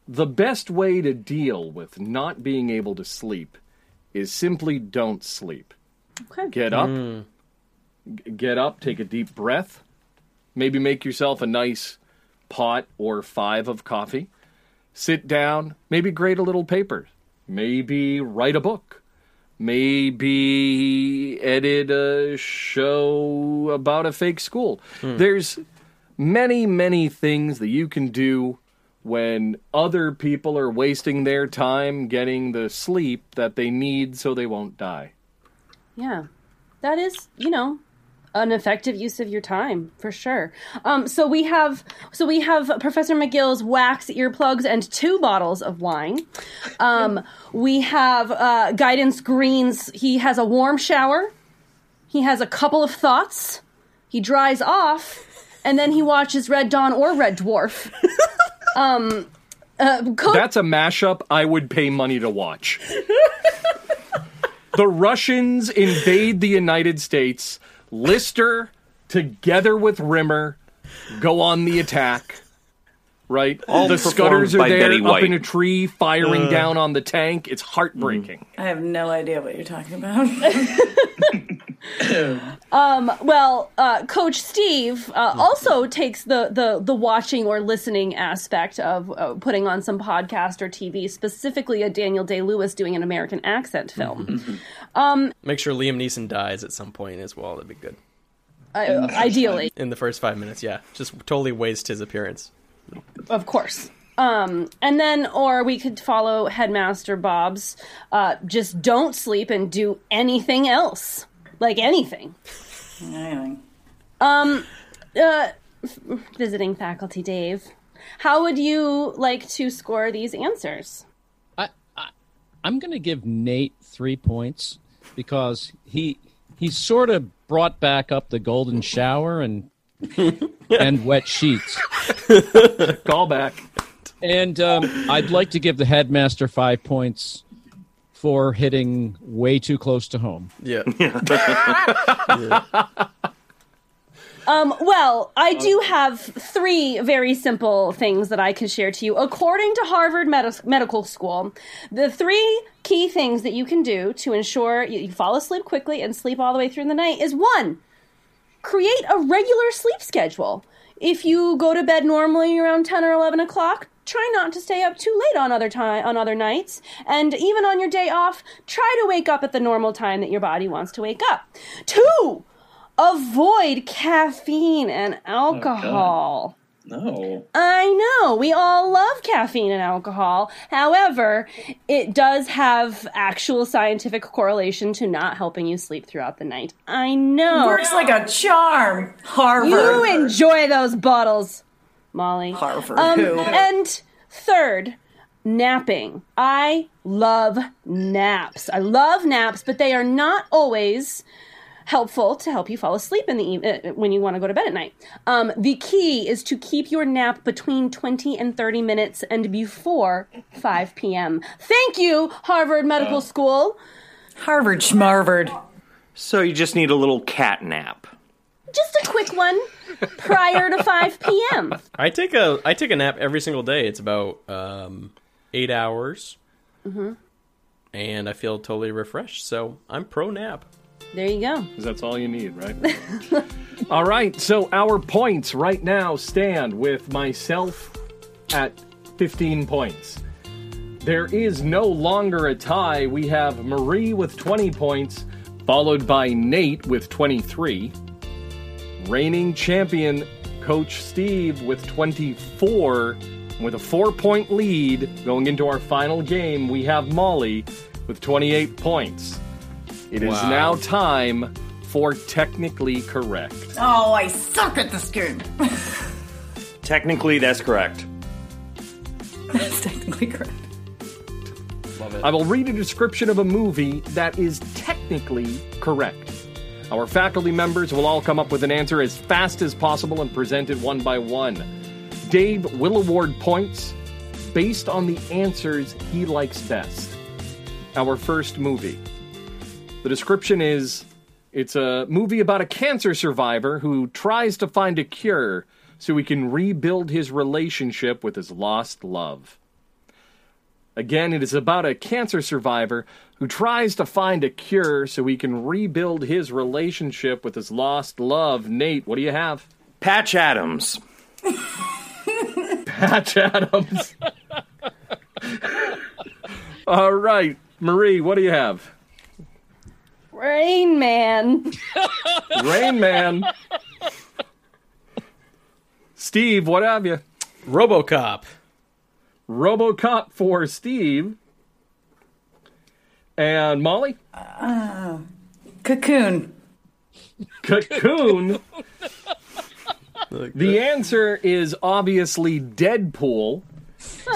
the best way to deal with not being able to sleep is simply don't sleep. Okay. Get up, hmm. g- get up, take a deep breath, maybe make yourself a nice pot or five of coffee. Sit down, maybe grade a little paper, maybe write a book maybe edit a show about a fake school. Hmm. There's many, many things that you can do when other people are wasting their time getting the sleep that they need so they won't die. Yeah, that is, you know, an effective use of your time for sure. Um, so we have, so we have Professor McGill's wax earplugs and two bottles of wine. Um, we have uh, Guidance Green's. He has a warm shower. He has a couple of thoughts. He dries off, and then he watches Red Dawn or Red Dwarf. [LAUGHS] um, uh, Coach That's a mashup I would pay money to watch. the Russians invade the United States. Lister, together with Rimmer, go on the attack. Right? All the performed Scudders are by there Betty up White. in a tree firing down on the tank. It's heartbreaking. I have no idea what you're talking about. [LAUGHS] [LAUGHS] Well, uh, Coach Steve uh, also takes the, the the watching or listening aspect of uh, putting on some podcast or TV, specifically a Daniel Day Lewis doing an American accent film. [LAUGHS] Make sure Liam Neeson dies at some point as well. That'd be good. Uh, ideally, In the first five minutes, yeah. Just totally waste his appearance. of course. Um, and then, or we could follow Headmaster Bob's. Uh, just don't sleep and do anything else, like anything. Anything. Um, Uh, visiting faculty Dave, how would you like to score these answers? I, I I'm going to give Nate three points because he he sort of brought back up the golden shower and [LAUGHS] and wet sheets. Call back. And um, I'd like to give the headmaster five points for hitting way too close to home. Yeah. [LAUGHS] [LAUGHS] Um, well, I do have three very simple things that I can share to you. According to Harvard Medi- Medical School, the three key things that you can do to ensure you, you fall asleep quickly and sleep all the way through the night is one, create a regular sleep schedule. If you go to bed normally around 10 or 11 o'clock, try not to stay up too late on other time on other nights. And even on your day off try to wake up at the normal time that your body wants to wake up. Two avoid caffeine and oh, alcohol No. I know. We all love caffeine and alcohol. However, it does have actual scientific correlation to not helping you sleep throughout the night. I know. Works like a charm. Harvard. You enjoy those bottles, Molly. Harvard. Um, and third, napping. I love naps. I love naps, but they are not always helpful to help you fall asleep in the eve- uh, when you want to go to bed at night. Um, the key is to keep your nap between 20 and 30 minutes and before 5 p.m. Thank you, Harvard Medical School. Harvard schmarvard. So you just need a little cat nap. Just a quick one prior to 5 p.m. [LAUGHS] I take a I take a nap every single day. It's about um, eight hours, and I feel totally refreshed. So I'm pro nap. There you go. 'Cause that's all you need, right? [LAUGHS] all right, so our points right now stand with myself at 15 points. There is no longer a tie. We have Marie with 20 points, followed by Nate with 23. Reigning champion Coach Steve with 24. With a four point lead going into our final game, we have Molly with 28 points. It is Wow. now time for technically correct. Oh, I suck at this game. Technically, that's correct. [LAUGHS] That's technically correct. Love it. I will read a description of a movie that is technically correct. Our faculty members will all come up with an answer as fast as possible and present it one by one. Dave will award points based on the answers he likes best. Our first movie. The description is it's a movie about a cancer survivor who tries to find a cure so he can rebuild his relationship with his lost love. Again, it is about a cancer survivor who tries to find a cure so he can rebuild his relationship with his lost love. Nate, what do you have? Patch Adams. Patch Adams. [LAUGHS] All right. Marie, what do you have? Rain Man. [LAUGHS] Rain Man. Steve, what have you? RoboCop. Robocop for Steve. And Molly? Uh, cocoon. Cocoon. The answer is obviously Deadpool. [LAUGHS]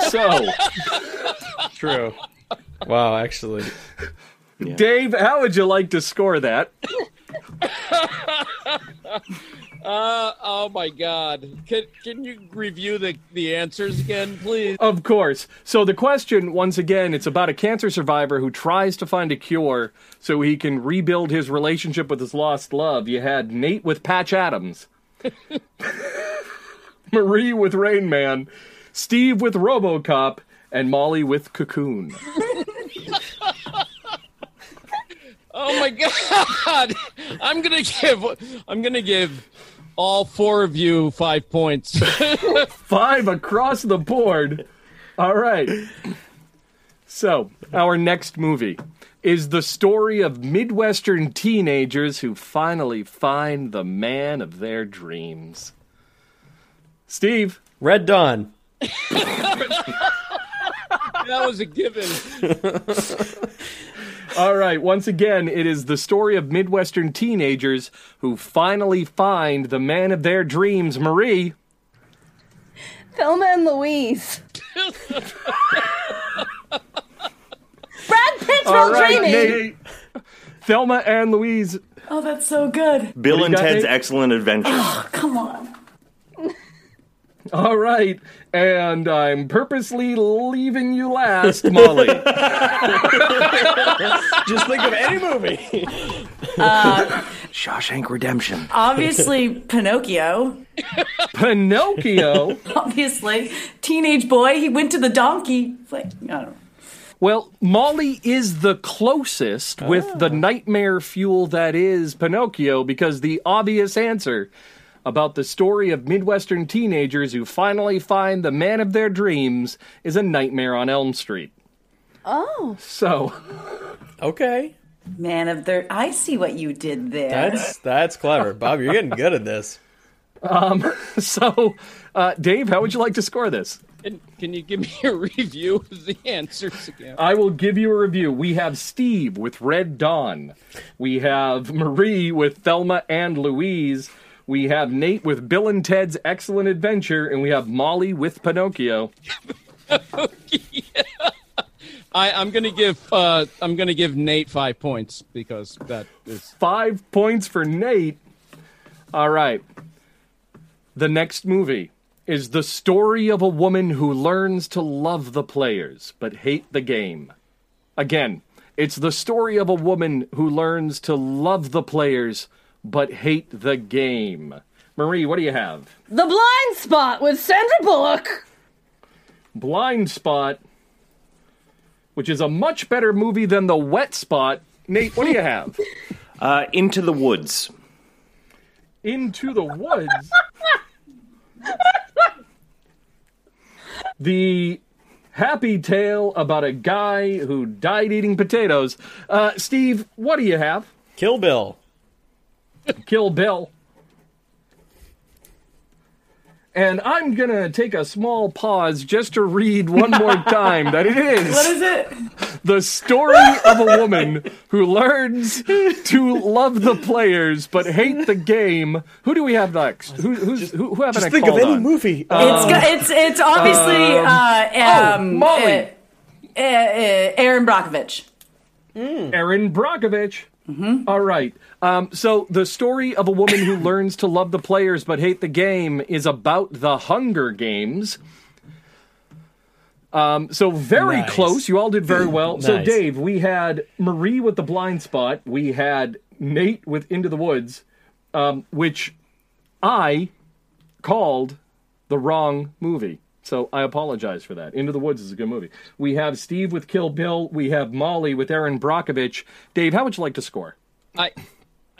So, True. Wow, actually. Dave, how would you like to score that? [LAUGHS] Uh, oh my God! Can can you review the the answers again, please? Of course. So the question, once again, it's about a cancer survivor who tries to find a cure so he can rebuild his relationship with his lost love. You had Nate with Patch Adams, [LAUGHS] Marie with Rain Man, Steve with RoboCop, and Molly with Cocoon. [LAUGHS] Oh my God! [LAUGHS] I'm gonna give I'm gonna give all four of you five points. [LAUGHS] Five across the board. All right. So, our next movie is the story of Midwestern teenagers who finally find the man of their dreams. Steve, Red Dawn. [LAUGHS] that was a given. All right, once again, it is the story of Midwestern teenagers who finally find the man of their dreams. Marie, Thelma and Louise. Brad Pitt's all Real right, Dreaming. Nate, Thelma and Louise. Oh, that's so good. Bill and Ted's Nate? Excellent Adventure. Come on. All right, and I'm purposely leaving you last, Molly. [LAUGHS] [LAUGHS] Just think of any movie. Uh, Shawshank Redemption. Obviously, Pinocchio. Pinocchio. [LAUGHS] Obviously, teenage boy. He went to the donkey. Like, I don't know. Well, Molly is the closest with the oh. nightmare fuel that is Pinocchio because the obvious answer about the story of Midwestern teenagers who finally find the man of their dreams is a nightmare on Elm Street. Oh. So, Okay, Man of their. I see what you did there. that's that's clever, Bob. You're getting good at this. Um, [LAUGHS] so, uh, Dave, how would you like to score this? Can, can you give me a review of the answers again? I will give you a review. We have Steve with Red Dawn. We have Marie with Thelma and Louise. We have Nate with Bill and Ted's Excellent Adventure, and we have Molly with Pinocchio. [LAUGHS] I, I'm gonna give uh, I'm gonna give Nate five points because that is Five points for Nate. All right. The next movie is the story of a woman who learns to love the players but hate the game. Again, it's the story of a woman who learns to love the players but hate the game. Marie, what do you have? The Blind Spot with Sandra Bullock. Blind Spot, which is a much better movie than The Wet Spot. Nate, what do you have? [LAUGHS] Uh, Into the Woods. Into the Woods. the happy tale about a guy who died eating potatoes. Uh, Steve, what do you have? Kill Bill. [LAUGHS] Kill Bill. And I'm going to take a small pause just to read one more [LAUGHS] time that it is. What is it? the story of a woman who learns to love the players but hate the game. Who do we have next? Who, who's, who, who haven't I Just think of any on? movie. It's go- it's it's obviously uh, um, Molly. uh, uh, uh, Erin Brockovich. Erin Brockovich. All right. Um, so the story of a woman who learns to love the players but hate the game is about the Hunger Games. Um, so very Nice. close. You all did very well. So Dave, we had Marie with the blind spot. We had Nate with Into the Woods, um, which I called the wrong movie. So I apologize for that. Into the Woods is a good movie. We have Steve with Kill Bill. We have Molly with Erin Brockovich. Dave, how would you like to score? I,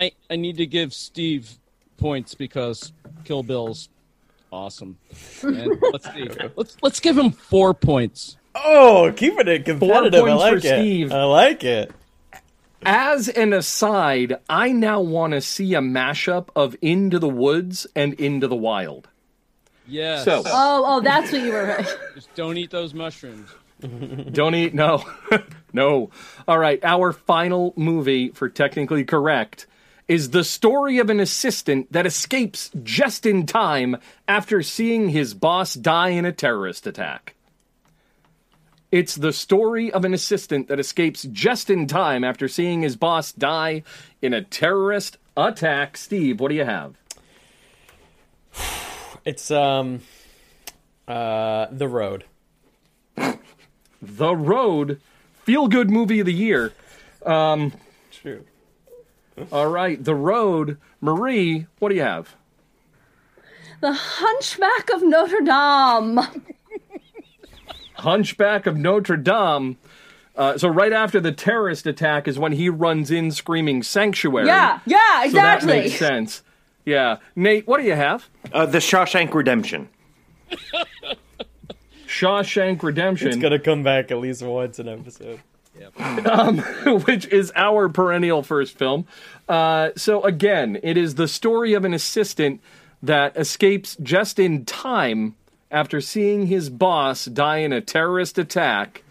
I I need to give Steve points because Kill Bill's awesome. And [LAUGHS] let's see. Let's let's give him four points. oh, keeping it competitive. I like it. Steve. I like it. As an aside, I now want to see a mashup of Into the Woods and Into the Wild. Yes. So- Oh, oh, that's what you were. [LAUGHS] just don't eat those mushrooms. [LAUGHS] Don't eat. No. no. All right. Our final movie for technically correct is the story of an assistant that escapes just in time after seeing his boss die in a terrorist attack. It's the story of an assistant that escapes just in time after seeing his boss die in a terrorist attack. Steve, what do you have? [SIGHS] It's um, uh, The Road. The Road, feel good movie of the year. True. All right, The Road. Marie, what do you have? The Hunchback of Notre Dame. Hunchback of Notre Dame. Uh, so right after the terrorist attack is when he runs in screaming sanctuary. Yeah, yeah, exactly. So that makes sense. Yeah. Nate, what do you have? Uh, the Shawshank Redemption. Shawshank Redemption, It's gonna come back at least once an episode. [LAUGHS] which is our perennial first film. Uh, so again, it is the story of an assistant that escapes just in time after seeing his boss die in a terrorist attack.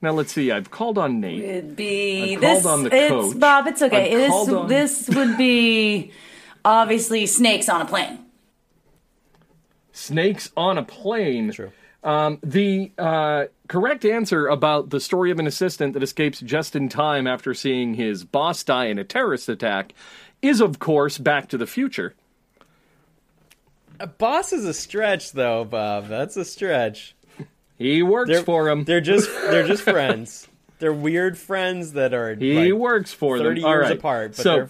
Now let's see. I've called on Nate. It'd be I this. called on the it's coach. Bob. It's okay. I This on- this would be obviously snakes on a plane. Snakes on a plane. True. Um, the uh, correct answer about the story of an assistant that escapes just in time after seeing his boss die in a terrorist attack is, of course, Back to the Future. A boss is a stretch, though, Bob. That's a stretch. He works They're for him. They're just they're just [LAUGHS] friends. They're weird friends that are He like, works for them. thirty years right. apart. But so,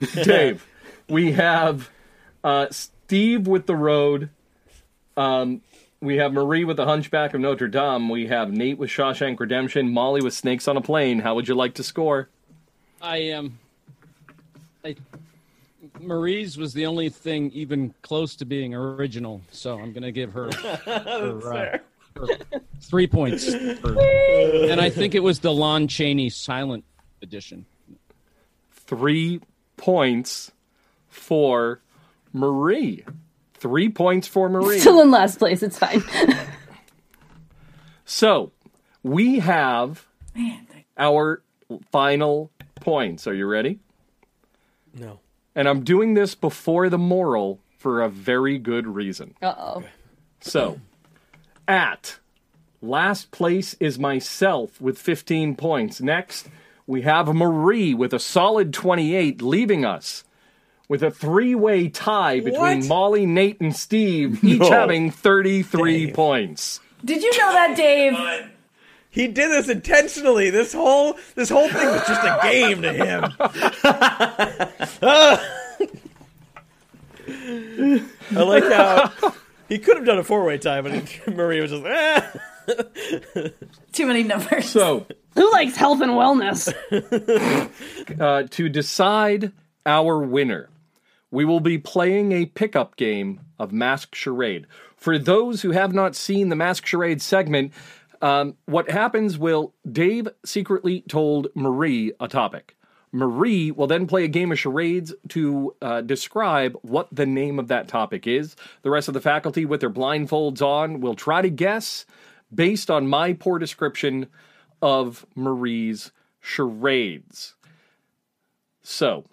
they're [LAUGHS] Dave, we have uh, Steve with the road. Um, we have Marie with the Hunchback of Notre Dame. We have Nate with Shawshank Redemption. Molly with Snakes on a Plane. How would you like to score? I am. Um, I Marie's was the only thing even close to being original, so I'm going to give her, [LAUGHS] her, uh, her three points. [LAUGHS] for- and I think it was the Lon Chaney silent edition. Three points for Marie. Three points for Marie. [LAUGHS] Still in last place. It's fine. So we have Man, our final points. Are you ready? No. And I'm doing this before the moral for a very good reason. Uh oh. So, at last place is myself with 15 points. Next, we have Marie with a solid 28, leaving us with a three way tie between What? Molly, Nate, and Steve, [LAUGHS] each No. having 33 points. Did you know that, Dave? He did this intentionally. This whole this whole thing was just a game to him. [LAUGHS] I like how he could have done a four way tie, but [LAUGHS] Marie was just. "Ah." Too many numbers. So, Who likes health and wellness? uh, to decide our winner, we will be playing a pickup game of Mask Charade. For those who have not seen the Mask Charade segment, um, what happens will Dave secretly told Marie a topic. Marie will then play a game of charades to uh, describe what the name of that topic is. The rest of the faculty, with their blindfolds on, will try to guess based on my poor description of Marie's charades. So,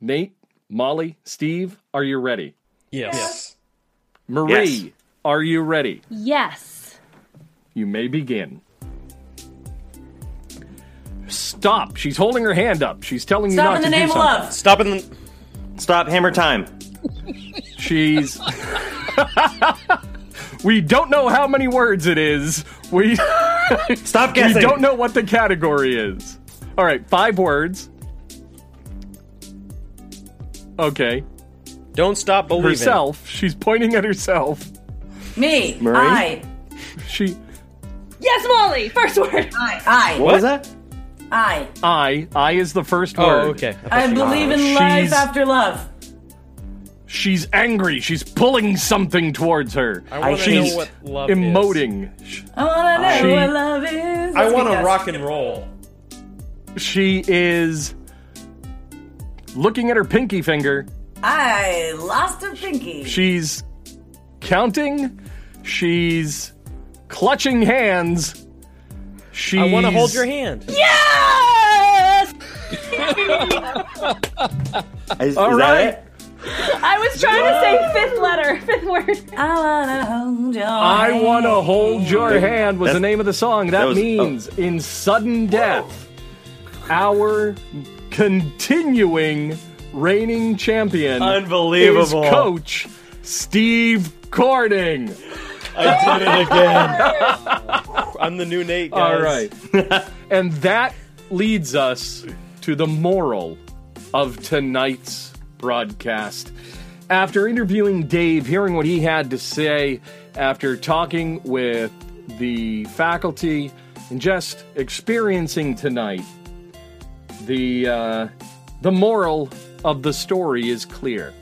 Nate, Molly, Steve, are you ready? Yes. yes. Marie, Yes. are you ready? yes. You may begin. Stop. She's holding her hand up. She's telling you not to do something. Stop not in the to name of love. Stop in the. Stop. Hammer time. She's. [LAUGHS] we don't know how many words it is. We Stop [LAUGHS] guessing. we don't know what the category is. All right, five words. Okay, Don't stop believing. herself. She's pointing at herself. Me. Marie? I. She, Yes, Molly. First word. I. I. What was that? I. I, I is the first Oh, word. okay. thought I you- believe in she's- life after love. She's angry. She's pulling something towards her. I want to She's know what love is. emoting. I wanna know She- what love is. I Let's want to rock and roll. She is looking at her pinky finger. I lost a pinky. She's counting. She's clutching hands. She's I want to hold your hand. Yes. [LAUGHS] Is, All is that right. it? I was trying to say fifth letter, [LAUGHS] fifth word. I wanna hold your hand. I hand. want to hold your hand was the name of the song. That, that was- oh. means in sudden death, our continuing reigning champion Unbelievable. is Coach Steve Corning. I did it again. I'm the new Nate, guys. All right. [LAUGHS] and that leads us to the moral of tonight's broadcast. After interviewing Dave, hearing what he had to say, after talking with the faculty, and just experiencing tonight, the uh, the moral of the story is clear.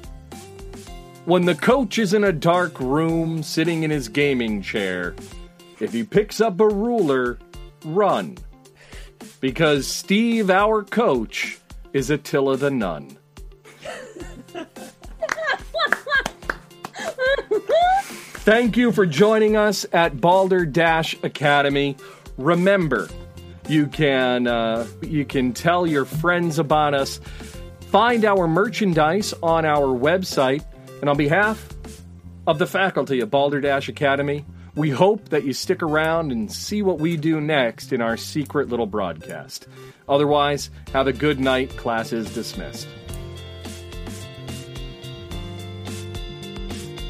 When the coach is in a dark room sitting in his gaming chair, if he picks up a ruler, run. Because Steve, our coach, is Attila the Nun. [LAUGHS] Thank you for joining us at Balderdash Academy. Remember, you can uh, you can tell your friends about us. Find our merchandise on our website, and on behalf of the faculty at Balderdash Academy, we hope that you stick around and see what we do next in our secret little broadcast. Otherwise, have a good night. Class is dismissed.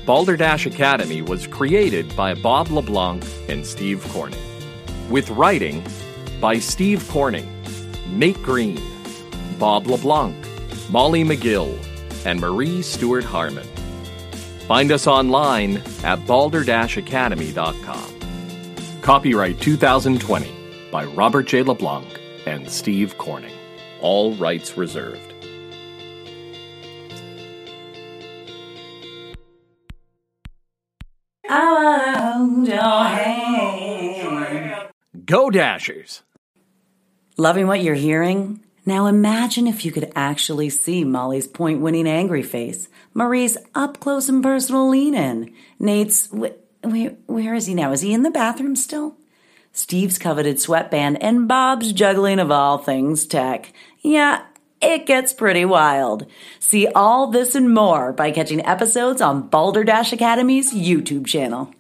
Balderdash Academy was created by Bob LeBlanc and Steve Corning. With writing by Steve Corning, Nate Green, Bob LeBlanc, Molly McGill, and Marie Stewart Harmon. Find us online at balder-academy.com. Copyright 2020 by Robert J. LeBlanc and Steve Corning. All rights reserved. Go Dashers! Loving what you're hearing? Now imagine if you could actually see Molly's point winning angry face, Marie's up close and personal lean in, Nate's. Wh- where, where is he now? Is he in the bathroom still? Steve's coveted sweatband and Bob's juggling of all things tech. Yeah, it gets pretty wild. See all this and more by catching episodes on Balderdash Academy's YouTube channel.